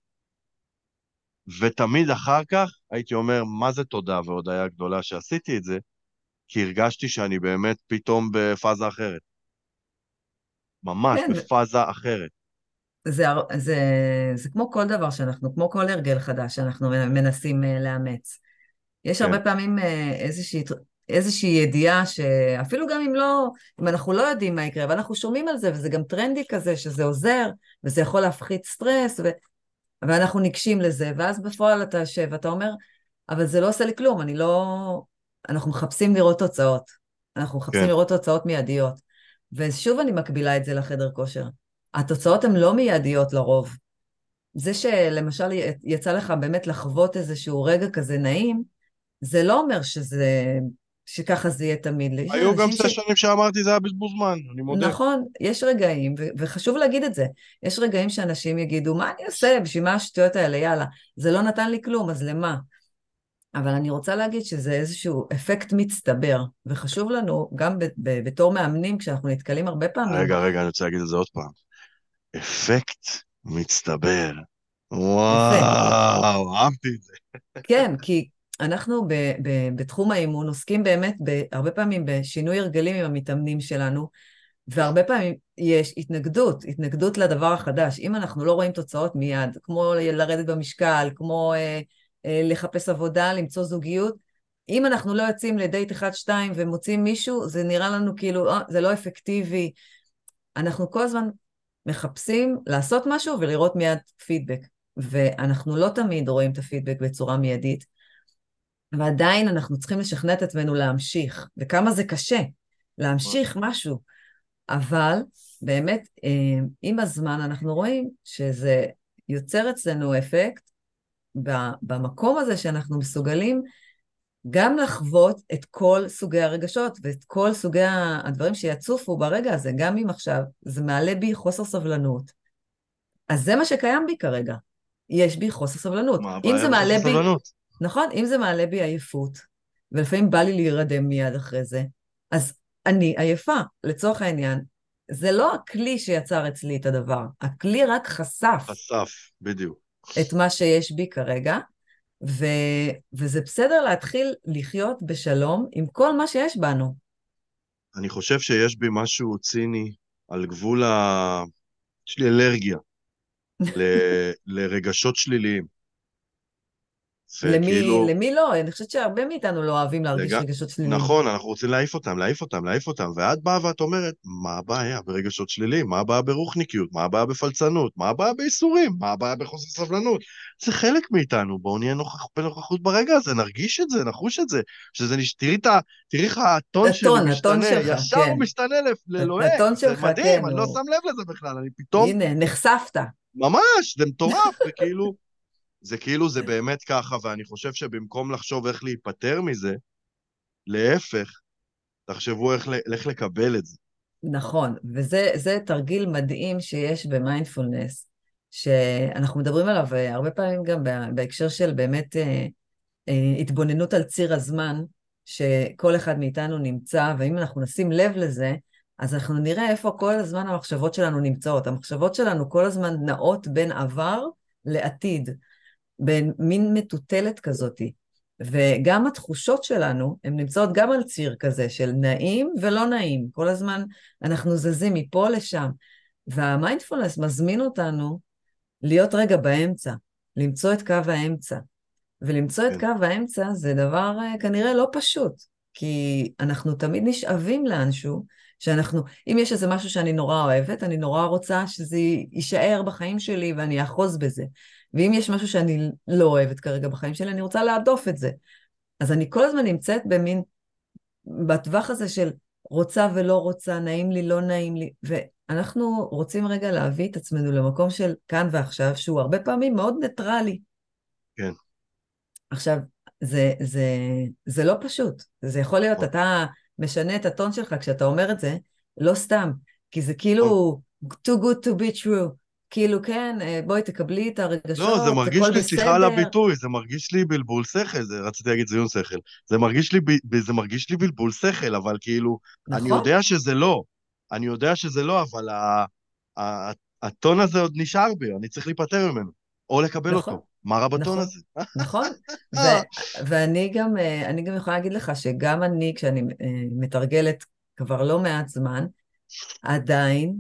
ותמיד אחר כך הייתי אומר, מה זה תודה והודיה גדולה שעשיתי את זה, כי הרגשתי שאני באמת פתאום בפאזה אחרת. ממש, כן. בפאזה אחרת. זה, זה, זה כמו כל דבר שאנחנו, כמו כל הרגל חדש שאנחנו מנסים אה, לאמץ. יש כן. הרבה פעמים אה, איזושהי, איזושהי ידיעה שאפילו גם אם לא, אם אנחנו לא יודעים מה יקרה, ואנחנו שומעים על זה, וזה גם טרנדי כזה, שזה עוזר, וזה יכול להפחית סטרס, ו... ואנחנו ניגשים לזה, ואז בפועל אתה יושב ואתה אומר, אבל זה לא עושה לי כלום, אני לא... אנחנו מחפשים לראות תוצאות. אנחנו מחפשים כן. לראות תוצאות מיידיות. ושוב אני מקבילה את זה לחדר כושר. התוצאות הן לא מיידיות לרוב. זה שלמשל יצא לך באמת לחוות איזשהו רגע כזה נעים, זה לא אומר שזה, שככה זה יהיה תמיד. היו גם סשנים ש... שאמרתי זה היה בזבוז זמן, אני מודה. נכון, יש רגעים, ו- וחשוב להגיד את זה, יש רגעים שאנשים יגידו, מה אני עושה, בשביל מה השטויות האלה, יאללה, זה לא נתן לי כלום, אז למה? אבל אני רוצה להגיד שזה איזשהו אפקט מצטבר, וחשוב לנו, גם ב- ב- בתור מאמנים, כשאנחנו נתקלים הרבה פעמים... רגע, רגע, אני רוצה להגיד את זה עוד פעם. אפקט מצטבר. וואו, אהבתי את זה. כן, כי אנחנו ב, ב, בתחום האימון עוסקים באמת ב, הרבה פעמים בשינוי הרגלים עם המתאמנים שלנו, והרבה פעמים יש התנגדות, התנגדות לדבר החדש. אם אנחנו לא רואים תוצאות מיד, כמו לרדת במשקל, כמו אה, אה, לחפש עבודה, למצוא זוגיות, אם אנחנו לא יוצאים לדייט אחד-שתיים ומוצאים מישהו, זה נראה לנו כאילו, אה, זה לא אפקטיבי. אנחנו כל הזמן מחפשים לעשות משהו ולראות מיד פידבק. ואנחנו לא תמיד רואים את הפידבק בצורה מיידית, ועדיין אנחנו צריכים לשכנע את עצמנו להמשיך, וכמה זה קשה להמשיך משהו. אבל באמת, אה, עם הזמן אנחנו רואים שזה יוצר אצלנו אפקט במקום הזה שאנחנו מסוגלים גם לחוות את כל סוגי הרגשות ואת כל סוגי הדברים שיצופו ברגע הזה, גם אם עכשיו זה מעלה בי חוסר סבלנות. אז זה מה שקיים בי כרגע. יש בי חוסר סבלנות. מה הבעיה בחוסר סבלנות? נכון, אם זה מעלה בי עייפות, ולפעמים בא לי להירדם מיד אחרי זה, אז אני עייפה, לצורך העניין. זה לא הכלי שיצר אצלי את הדבר, הכלי רק חשף. חשף, בדיוק. את מה שיש בי כרגע, ו, וזה בסדר להתחיל לחיות בשלום עם כל מה שיש בנו. אני חושב שיש בי משהו ציני על גבול ה... יש לי אלרגיה ל... לרגשות שליליים. למי, כאילו... למי לא? אני חושבת שהרבה מאיתנו לא אוהבים להרגיש לג... רגשות שליליים. נכון, אנחנו רוצים להעיף אותם, להעיף אותם, להעיף אותם, ואת באה ואת אומרת, מה הבעיה ברגשות שליליים? מה הבעיה ברוחניקיות? מה הבעיה בפלצנות? מה הבעיה בייסורים? מה הבעיה בחוסר סבלנות? זה חלק מאיתנו, בואו נהיה נוכח, בנוכחות ברגע הזה, נרגיש את זה, נחוש את זה. שזה נש... תראי את ה... תראי איך הטון שלי משתנה, הטון שלך, ישר כן. הוא משתנה ללוהק, הטון שלך, זה מדהים, כן, אני לא הוא... לא שם לב לזה בכלל, אני פתאום... הנה, נחשפת. ממש, זה מטורף, וכאילו... זה כאילו זה באמת ככה, ואני חושב שבמקום לחשוב איך להיפטר מזה, להפך, תחשבו איך, איך לקבל את זה. נכון, וזה תרגיל מדהים שיש במיינדפולנס, שאנחנו מדברים עליו אה, הרבה פעמים גם בהקשר של באמת אה, אה, התבוננות על ציר הזמן, שכל אחד מאיתנו נמצא, ואם אנחנו נשים לב לזה, אז אנחנו נראה איפה כל הזמן המחשבות שלנו נמצאות. המחשבות שלנו כל הזמן נעות בין עבר לעתיד, בין מין מטוטלת כזאתי. וגם התחושות שלנו, הן נמצאות גם על ציר כזה של נעים ולא נעים. כל הזמן אנחנו זזים מפה לשם. והמיינדפולנס מזמין אותנו להיות רגע באמצע, למצוא את קו האמצע. ולמצוא את כן. קו האמצע זה דבר אה, כנראה לא פשוט, כי אנחנו תמיד נשאבים לאנשהו, שאנחנו, אם יש איזה משהו שאני נורא אוהבת, אני נורא רוצה שזה יישאר בחיים שלי ואני אחוז בזה. ואם יש משהו שאני לא אוהבת כרגע בחיים שלי, אני רוצה להדוף את זה. אז אני כל הזמן נמצאת במין, בטווח הזה של רוצה ולא רוצה, נעים לי, לא נעים לי, ואנחנו רוצים רגע להביא את עצמנו למקום של כאן ועכשיו, שהוא הרבה פעמים מאוד ניטרלי. כן. עכשיו, זה, זה, זה לא פשוט. זה יכול להיות, נכון. אתה משנה את הטון שלך כשאתה אומר את זה, לא סתם, כי זה כאילו too good to be true. כאילו, כן, אה, בואי תקבלי את הרגשות, לא, זה מרגיש לי, סליחה על הביטוי, זה מרגיש לי בלבול שכל, זה, רציתי להגיד זיון שכל. זה מרגיש לי, זה מרגיש לי בלבול שכל, אבל כאילו, נכון? אני יודע שזה לא. אני יודע שזה לא, אבל ה, ה, הטון הזה עוד נשאר בי, אני צריך להיפטר ממנו, או לקבל נכון. אותו. מה רע בטון נכון, הזה? נכון, ו- ואני גם, אה, גם יכולה להגיד לך שגם אני, כשאני אה, מתרגלת כבר לא מעט זמן, עדיין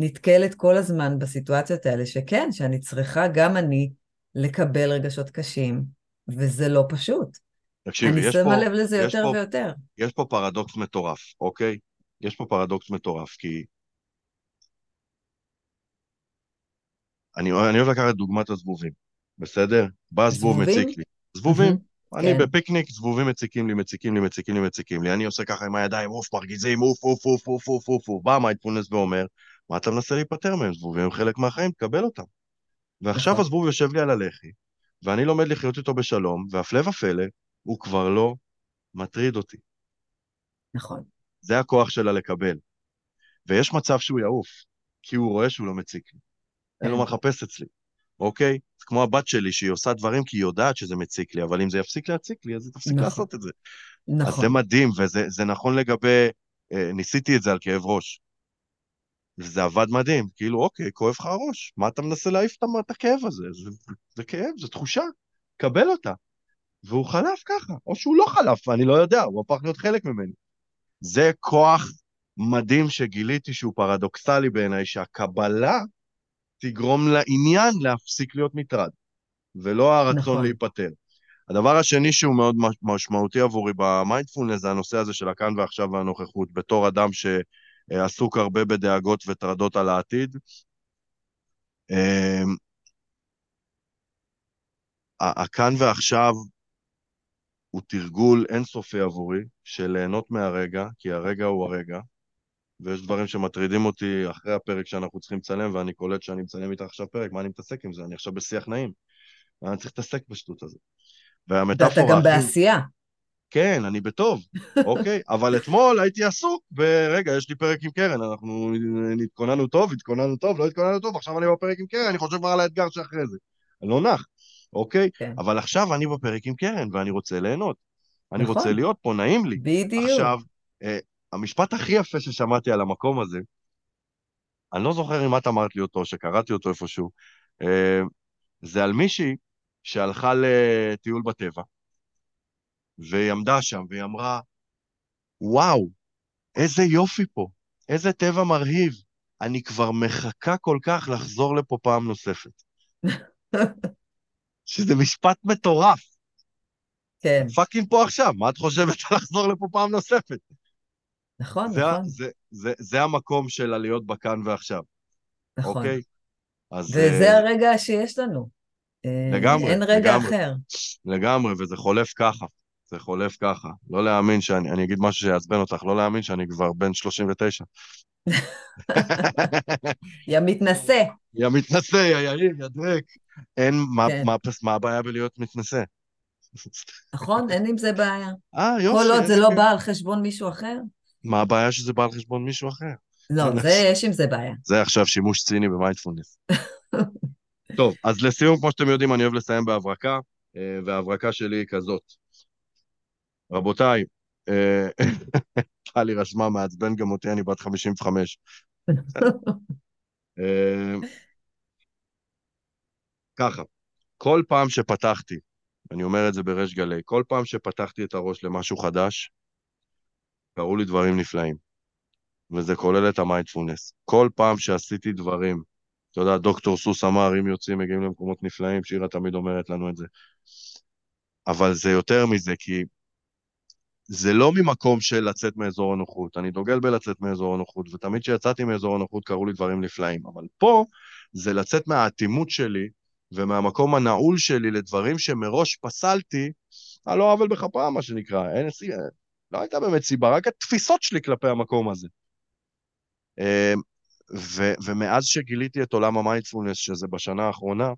נתקלת כל הזמן בסיטואציות האלה, שכן, שאני צריכה גם אני לקבל רגשות קשים, וזה לא פשוט. תקשיבי, יש פה... אני שמה לב לזה יותר פה, ויותר. יש פה פרדוקס מטורף, אוקיי? יש פה פרדוקס מטורף, כי... אני, אני אוהב לקחת דוגמת הזבובים, בסדר? בא זבוב מציק לי. זבובים? אני כן. בפיקניק, זבובים מציקים לי, מציקים לי, מציקים לי, מציקים לי. אני עושה ככה עם הידיים, אוף, מרגיזים, אוף, אוף, אוף, אוף, אוף, אוף, אוף. בא מיינדפולנס ואומר, מה אתה מנסה להיפטר מהם? זבובים הם חלק מהחיים, תקבל אותם. ועכשיו נכון. הזבוב יושב לי על הלחי, ואני לומד לחיות איתו בשלום, והפלא ופלא, הוא כבר לא מטריד אותי. נכון. זה הכוח שלה לקבל. ויש מצב שהוא יעוף, כי הוא רואה שהוא לא מציק לי. אין לו כן. מה לחפש אצלי, אוקיי? זה כמו הבת שלי, שהיא עושה דברים כי היא יודעת שזה מציק לי, אבל אם זה יפסיק להציק לי, אז היא תפסיק נכון. לעשות את זה. נכון. אז זה מדהים, וזה נכון לגבי... אה, ניסיתי את זה על כאב ראש. וזה עבד מדהים, כאילו, אוקיי, כואב לך הראש, מה אתה מנסה להעיף את הכאב הזה? זה, זה כאב, זו תחושה, קבל אותה. והוא חלף ככה, או שהוא לא חלף, אני לא יודע, הוא הפך להיות חלק ממני. זה כוח מדהים שגיליתי שהוא פרדוקסלי בעיניי, שהקבלה תגרום לעניין להפסיק להיות מטרד, ולא הרצון נכון. להיפטר. הדבר השני שהוא מאוד משמעותי עבורי במיינדפולנס זה הנושא הזה של הכאן ועכשיו והנוכחות, בתור אדם ש... עסוק הרבה בדאגות וטרדות על העתיד. אמ, הכאן ועכשיו הוא תרגול אינסופי עבורי, של ליהנות מהרגע, כי הרגע הוא הרגע, ויש דברים שמטרידים אותי אחרי הפרק שאנחנו צריכים לצלם, ואני קולט שאני מצלם איתך עכשיו פרק, מה אני מתעסק עם זה? אני עכשיו בשיח נעים. ואני צריך להתעסק בשטות הזאת. והמטאפורה... ואתה גם בעשייה. כן, אני בטוב, אוקיי? אבל אתמול הייתי עסוק ברגע, יש לי פרק עם קרן, אנחנו התכוננו טוב, התכוננו טוב, לא התכוננו טוב, עכשיו אני בפרק עם קרן, אני חושב כבר על האתגר שאחרי זה. לא נח, אוקיי? כן. אבל עכשיו אני בפרק עם קרן, ואני רוצה ליהנות. אני נכון. רוצה להיות פה, נעים לי. בדיוק. עכשיו, אה, המשפט הכי יפה ששמעתי על המקום הזה, אני לא זוכר אם את אמרת לי אותו, שקראתי אותו איפשהו, אה, זה על מישהי שהלכה לטיול בטבע. והיא עמדה שם והיא אמרה, וואו, איזה יופי פה, איזה טבע מרהיב, אני כבר מחכה כל כך לחזור לפה פעם נוספת. שזה משפט מטורף. כן. פאקינג פה עכשיו, מה את חושבת על לחזור לפה פעם נוספת? נכון, זה, נכון. זה, זה, זה המקום של להיות בכאן ועכשיו. נכון. אוקיי? אז... וזה uh, הרגע שיש לנו. לגמרי, אין רגע לגמרי, אחר. לגמרי, וזה חולף ככה. זה חולף ככה. לא להאמין שאני, אני אגיד משהו שיעצבן אותך, לא להאמין שאני כבר בן 39. יא מתנשא. יא מתנשא, יא יאיר, יא דרק. אין, מה, כן. מה, מה, מה הבעיה בלהיות מתנשא? נכון, אין עם זה בעיה. אה, יופי. כל עוד זה לא בא על חשבון מישהו אחר. מה הבעיה שזה בא על חשבון מישהו אחר? לא, זה, יש עם זה בעיה. זה עכשיו שימוש ציני במיינדפולנס. טוב, אז לסיום, כמו שאתם יודעים, אני אוהב לסיים בהברקה, אה, וההברקה שלי היא כזאת. רבותיי, אה, טלי רשמה, מעצבן גם אותי, אני בת 55. אה, ככה, כל פעם שפתחתי, אני אומר את זה בריש גלי, כל פעם שפתחתי את הראש למשהו חדש, קרו לי דברים נפלאים. וזה כולל את המיינדפולנס. כל פעם שעשיתי דברים, אתה יודע, דוקטור סוס אמר, אם יוצאים, מגיעים למקומות נפלאים, שירה תמיד אומרת לנו את זה. אבל זה יותר מזה, כי זה לא ממקום של לצאת מאזור הנוחות. אני דוגל בלצאת מאזור הנוחות, ותמיד כשיצאתי מאזור הנוחות קרו לי דברים נפלאים. אבל פה זה לצאת מהאטימות שלי ומהמקום הנעול שלי לדברים שמראש פסלתי, על לא עוול בכפם, מה שנקרא. אין, לא הייתה באמת סיבה, רק התפיסות שלי כלפי המקום הזה. אמ, ו- ומאז שגיליתי את עולם המיינדפולנס, שזה בשנה האחרונה,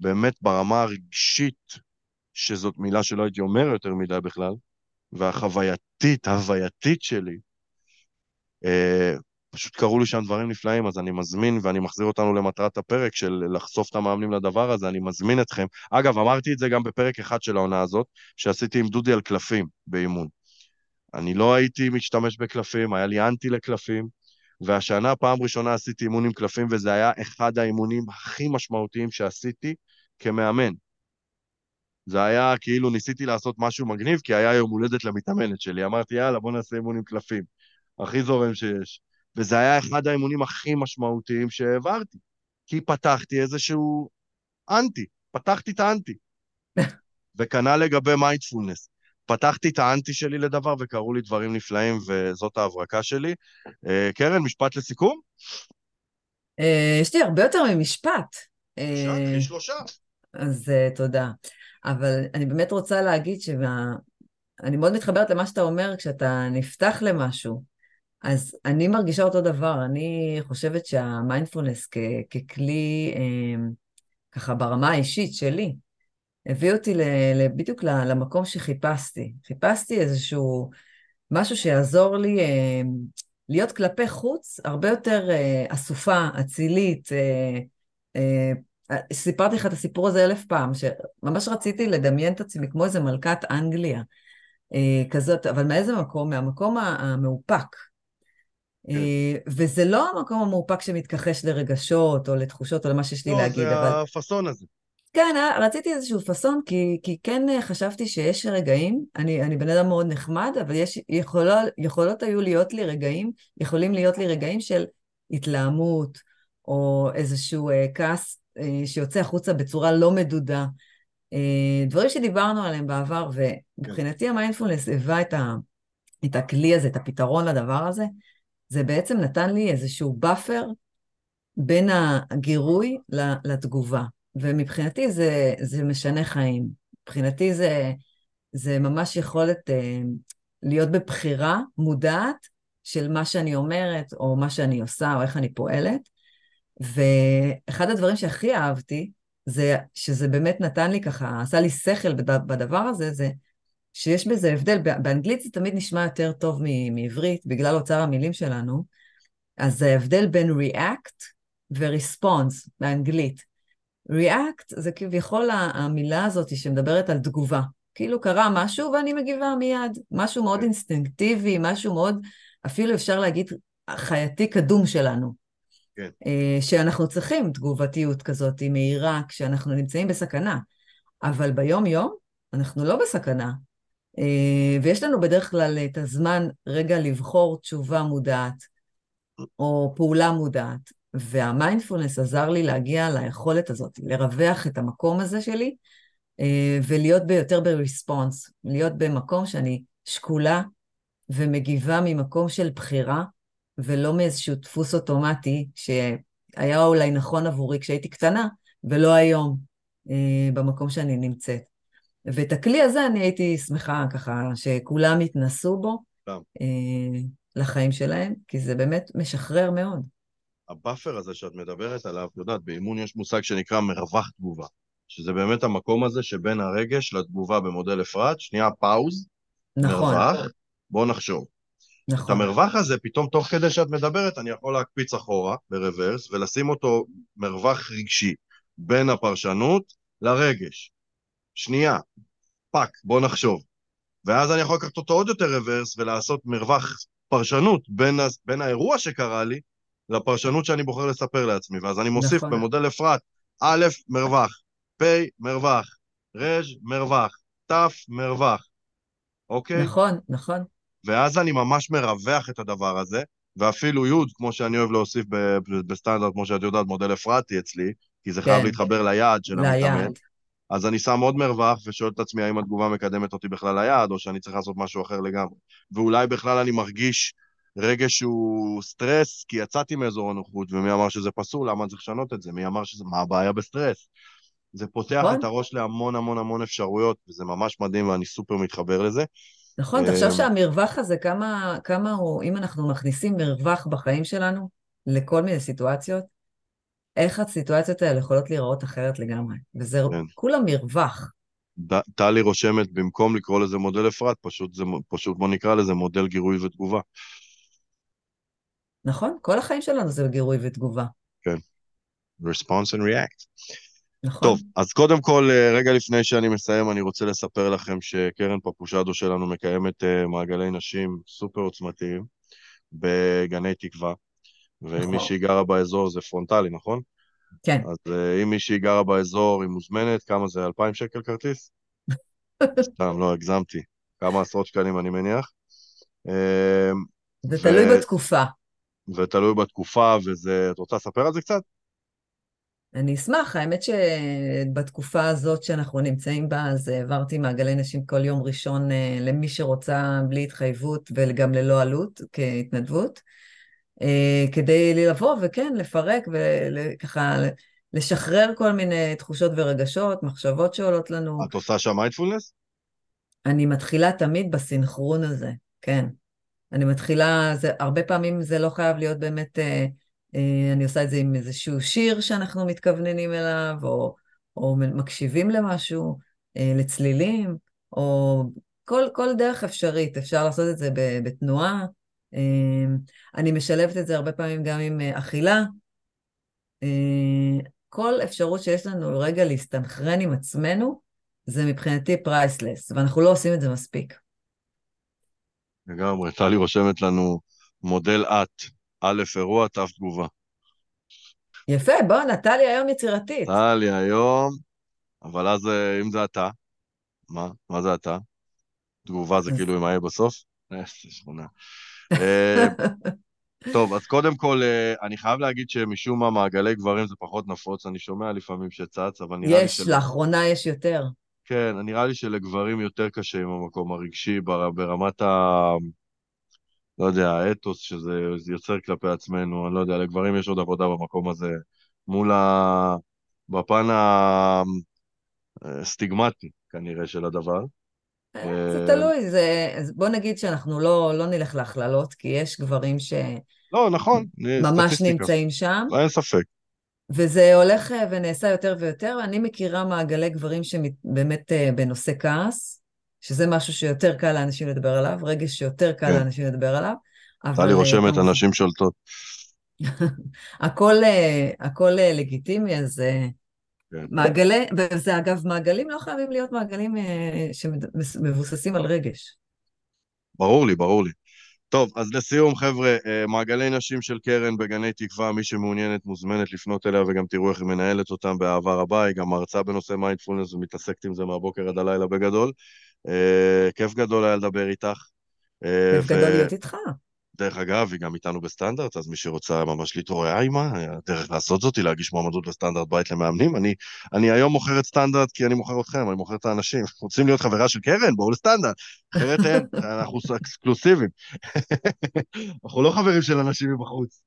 באמת ברמה הרגשית, שזאת מילה שלא הייתי אומר יותר מדי בכלל, והחווייתית, ההווייתית שלי, אה, פשוט קרו לי שם דברים נפלאים, אז אני מזמין, ואני מחזיר אותנו למטרת הפרק של לחשוף את המאמנים לדבר הזה, אני מזמין אתכם. אגב, אמרתי את זה גם בפרק אחד של העונה הזאת, שעשיתי עם דודי על קלפים באימון. אני לא הייתי משתמש בקלפים, היה לי אנטי לקלפים, והשנה פעם ראשונה עשיתי אימון עם קלפים, וזה היה אחד האימונים הכי משמעותיים שעשיתי כמאמן. זה היה כאילו ניסיתי לעשות משהו מגניב, כי היה יום הולדת למתאמנת שלי. אמרתי, יאללה, בוא נעשה אימון עם קלפים. הכי זורם שיש. וזה היה אחד האימונים הכי משמעותיים שהעברתי. כי פתחתי איזשהו אנטי, פתחתי את האנטי. וכנ"ל לגבי מיינדפולנס. פתחתי את האנטי שלי לדבר וקרו לי דברים נפלאים, וזאת ההברקה שלי. אה, קרן, משפט לסיכום? אה, יש לי הרבה יותר ממשפט. אה, שלושה. אז תודה. אבל אני באמת רוצה להגיד שאני מאוד מתחברת למה שאתה אומר כשאתה נפתח למשהו. אז אני מרגישה אותו דבר, אני חושבת שהמיינדפולנס ככלי, ככה ברמה האישית שלי, הביא אותי בדיוק למקום שחיפשתי. חיפשתי איזשהו משהו שיעזור לי אה, להיות כלפי חוץ הרבה יותר אה, אסופה, אצילית. אה, סיפרתי לך את הסיפור הזה אלף פעם, שממש רציתי לדמיין את עצמי כמו איזה מלכת אנגליה כזאת, אבל מאיזה מקום? מהמקום המאופק. כן. וזה לא המקום המאופק שמתכחש לרגשות או לתחושות או למה שיש לי לא, להגיד, אבל... לא, זה הפאסון הזה. כן, אה, רציתי איזשהו פאסון, כי, כי כן אה, חשבתי שיש רגעים, אני, אני בן אדם מאוד נחמד, אבל יש, יכולו, יכולות היו להיות לי רגעים, יכולים להיות לי רגעים של התלהמות, או איזשהו אה, כעס אה, שיוצא החוצה בצורה לא מדודה. אה, דברים שדיברנו עליהם בעבר, ומבחינתי כן. המיינדפולנס היווה את, ה, את הכלי הזה, את הפתרון לדבר הזה, זה בעצם נתן לי איזשהו באפר בין הגירוי לתגובה. ומבחינתי זה, זה משנה חיים. מבחינתי זה, זה ממש יכולת אה, להיות בבחירה מודעת של מה שאני אומרת, או מה שאני עושה, או איך אני פועלת. ואחד הדברים שהכי אהבתי, זה שזה באמת נתן לי ככה, עשה לי שכל בדבר הזה, זה שיש בזה הבדל. באנגלית זה תמיד נשמע יותר טוב מעברית, בגלל אוצר המילים שלנו, אז זה ההבדל בין react ו-response באנגלית. React זה כביכול המילה הזאת שמדברת על תגובה. כאילו קרה משהו ואני מגיבה מיד. משהו מאוד אינסטינקטיבי, משהו מאוד, אפילו אפשר להגיד, חייתי קדום שלנו. כן. אה, שאנחנו צריכים תגובתיות כזאת מהירה כשאנחנו נמצאים בסכנה. אבל ביום-יום אנחנו לא בסכנה. אה, ויש לנו בדרך כלל את הזמן רגע לבחור תשובה מודעת, או פעולה מודעת. והמיינדפולנס עזר לי להגיע ליכולת הזאת, לרווח את המקום הזה שלי, אה, ולהיות ביותר בריספונס, להיות במקום שאני שקולה ומגיבה ממקום של בחירה, ולא מאיזשהו דפוס אוטומטי שהיה אולי נכון עבורי כשהייתי קטנה, ולא היום אה, במקום שאני נמצאת. ואת הכלי הזה אני הייתי שמחה ככה שכולם יתנסו בו אה, לחיים שלהם, כי זה באמת משחרר מאוד. הבאפר הזה שאת מדברת עליו, את יודעת, באימון יש מושג שנקרא מרווח תגובה, שזה באמת המקום הזה שבין הרגש לתגובה במודל אפרת, שנייה פאוז, נכון. מרווח, בואו נחשוב. את נכון, המרווח הזה, פתאום תוך כדי שאת מדברת, אני יכול להקפיץ אחורה ברוורס ולשים אותו מרווח רגשי בין הפרשנות לרגש. שנייה, פאק, בוא נחשוב. ואז אני יכול לקחת אותו עוד יותר רוורס ולעשות מרווח פרשנות בין, בין האירוע שקרה לי לפרשנות שאני בוחר לספר לעצמי. ואז אני מוסיף נכון. במודל אפרת, א', מרווח, פ', מרווח, ר', מרווח, ת', מרווח, אוקיי? נכון, נכון. ואז אני ממש מרווח את הדבר הזה, ואפילו י', כמו שאני אוהב להוסיף בסטנדרט, כמו שאת יודעת, מודל אפרתי אצלי, כי זה חייב כן, להתחבר ליעד של המתאמן. אז אני שם עוד מרווח ושואל את עצמי האם התגובה מקדמת אותי בכלל ליעד, או שאני צריך לעשות משהו אחר לגמרי. ואולי בכלל אני מרגיש רגש שהוא סטרס, כי יצאתי מאזור הנוחות, ומי אמר שזה פסול, למה אני צריך לשנות את זה? מי אמר שזה, מה הבעיה בסטרס? זה פותח נכון. את הראש להמון המון המון אפשרויות, וזה ממש מדהים ואני סופר מתחבר לזה. נכון, תחשוב אמ, שהמרווח הזה, כמה, כמה הוא, אם אנחנו מכניסים מרווח בחיים שלנו לכל מיני סיטואציות, איך הסיטואציות האלה יכולות להיראות אחרת לגמרי. וזה כן. כולה מרווח. טלי רושמת, במקום לקרוא לזה מודל אפרת, פשוט, זה, פשוט בוא נקרא לזה מודל גירוי ותגובה. נכון? כל החיים שלנו זה גירוי ותגובה. response and react. נכון? טוב, אז קודם כל, אה, רגע לפני שאני מסיים, אני רוצה לספר לכם שקרן פפושדו שלנו מקיימת אה, מעגלי נשים סופר עוצמתיים בגני תקווה, ואם נכון. מישהי גרה באזור זה פרונטלי, נכון? כן. אז אה, אם מישהי גרה באזור, היא מוזמנת, כמה זה? 2,000 שקל כרטיס? סתם, לא, הגזמתי. כמה עשרות שקלים אני מניח. זה ו- תלוי בתקופה. ותלוי בתקופה, וזה... את רוצה לספר על זה קצת? אני אשמח, האמת שבתקופה הזאת שאנחנו נמצאים בה, אז העברתי מעגלי נשים כל יום ראשון אה, למי שרוצה בלי התחייבות וגם ללא עלות, כהתנדבות, אה, כדי לבוא וכן, לפרק וככה לשחרר כל מיני תחושות ורגשות, מחשבות שעולות לנו. את עושה שם מיינדפולנס? אני מתחילה תמיד בסינכרון הזה, כן. אני מתחילה, זה, הרבה פעמים זה לא חייב להיות באמת, אה, אני עושה את זה עם איזשהו שיר שאנחנו מתכווננים אליו, או, או מקשיבים למשהו, אה, לצלילים, או כל, כל דרך אפשרית, אפשר לעשות את זה בתנועה. אה, אני משלבת את זה הרבה פעמים גם עם אה, אכילה. אה, כל אפשרות שיש לנו רגע להסתנכרן עם עצמנו, זה מבחינתי פרייסלס, ואנחנו לא עושים את זה מספיק. לגמרי, טלי רושמת לנו מודל את, א', אירוע, ת', תגובה. יפה, בוא, נטלי היום יצירתית. טלי היום, אבל אז אה, אם זה אתה, מה? מה זה אתה? תגובה זה כאילו עם ה בסוף? איזה שכונה. אה, טוב, אז קודם כל, אה, אני חייב להגיד שמשום מה מעגלי גברים זה פחות נפוץ, אני שומע לפעמים שצץ, אבל נראה לי יש, של... לאחרונה יש יותר. כן, נראה לי שלגברים יותר קשה עם המקום הרגשי בר- ברמת ה... לא יודע, האתוס שזה זה יוצר כלפי עצמנו, אני לא יודע, לגברים יש עוד עבודה במקום הזה, מול ה... בפן הסטיגמטי כנראה של הדבר. אה, זה אה, תלוי, זה... בוא נגיד שאנחנו לא, לא נלך להכללות, כי יש גברים שממש לא, נכון, סטטיסטיקה, נמצאים שם, לא, אין ספק. וזה הולך אה, ונעשה יותר ויותר. אני מכירה מעגלי גברים שבאמת בנושא כעס, שזה משהו שיותר קל לאנשים לדבר עליו, רגש שיותר קל כן. לאנשים לדבר עליו. טלי אה, רושמת, כמובן- אנשים שולטות. הכל, אה, הכל אה, לגיטימי, אז אה, כן. מעגלי, וזה אגב, מעגלים לא חייבים להיות מעגלים אה, שמבוססים על רגש. ברור לי, ברור לי. טוב, אז לסיום, חבר'ה, אה, מעגלי נשים של קרן בגני תקווה, מי שמעוניינת מוזמנת לפנות אליה וגם תראו איך היא מנהלת אותם באהבה רבה, היא גם מרצה בנושא מיינדפולנס ומתעסקת עם זה מהבוקר עד הלילה בגדול. אה, כיף גדול היה לדבר איתך. אה, כיף גדול להיות איתך. דרך אגב, היא גם איתנו בסטנדרט, אז מי שרוצה ממש להתרועע עימה, הדרך לעשות זאת היא להגיש מועמדות לסטנדרט בית למאמנים. אני, אני היום מוכר את סטנדרט כי אני מוכר אתכם, אני מוכר את האנשים. רוצים להיות חברה של קרן? בואו לסטנדרט. אחרת אין, אנחנו אקסקלוסיביים. אנחנו לא חברים של אנשים מבחוץ.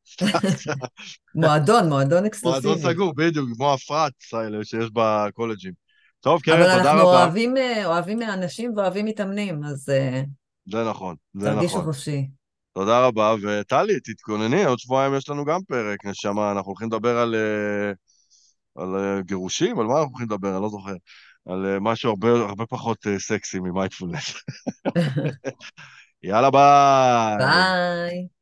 מועדון, מועדון אקסקלוסיבי. מועדון סגור, בדיוק, כמו הפרץ האלה שיש בקולג'ים. טוב, קרן, אבל תודה אנחנו רבה. אוהבים, אה, אוהבים אנשים ואוהבים מתאמנים, אז אה, זה נכון, זה תרגישו נכון. חופשי. תודה רבה, וטלי, תתכונני, עוד שבועיים יש לנו גם פרק, נשמה, אנחנו הולכים לדבר על, אה, על גירושים, על מה אנחנו הולכים לדבר, אני לא זוכר. על משהו הרבה, הרבה פחות סקסי ממיינדפולנס. יאללה ביי! ביי.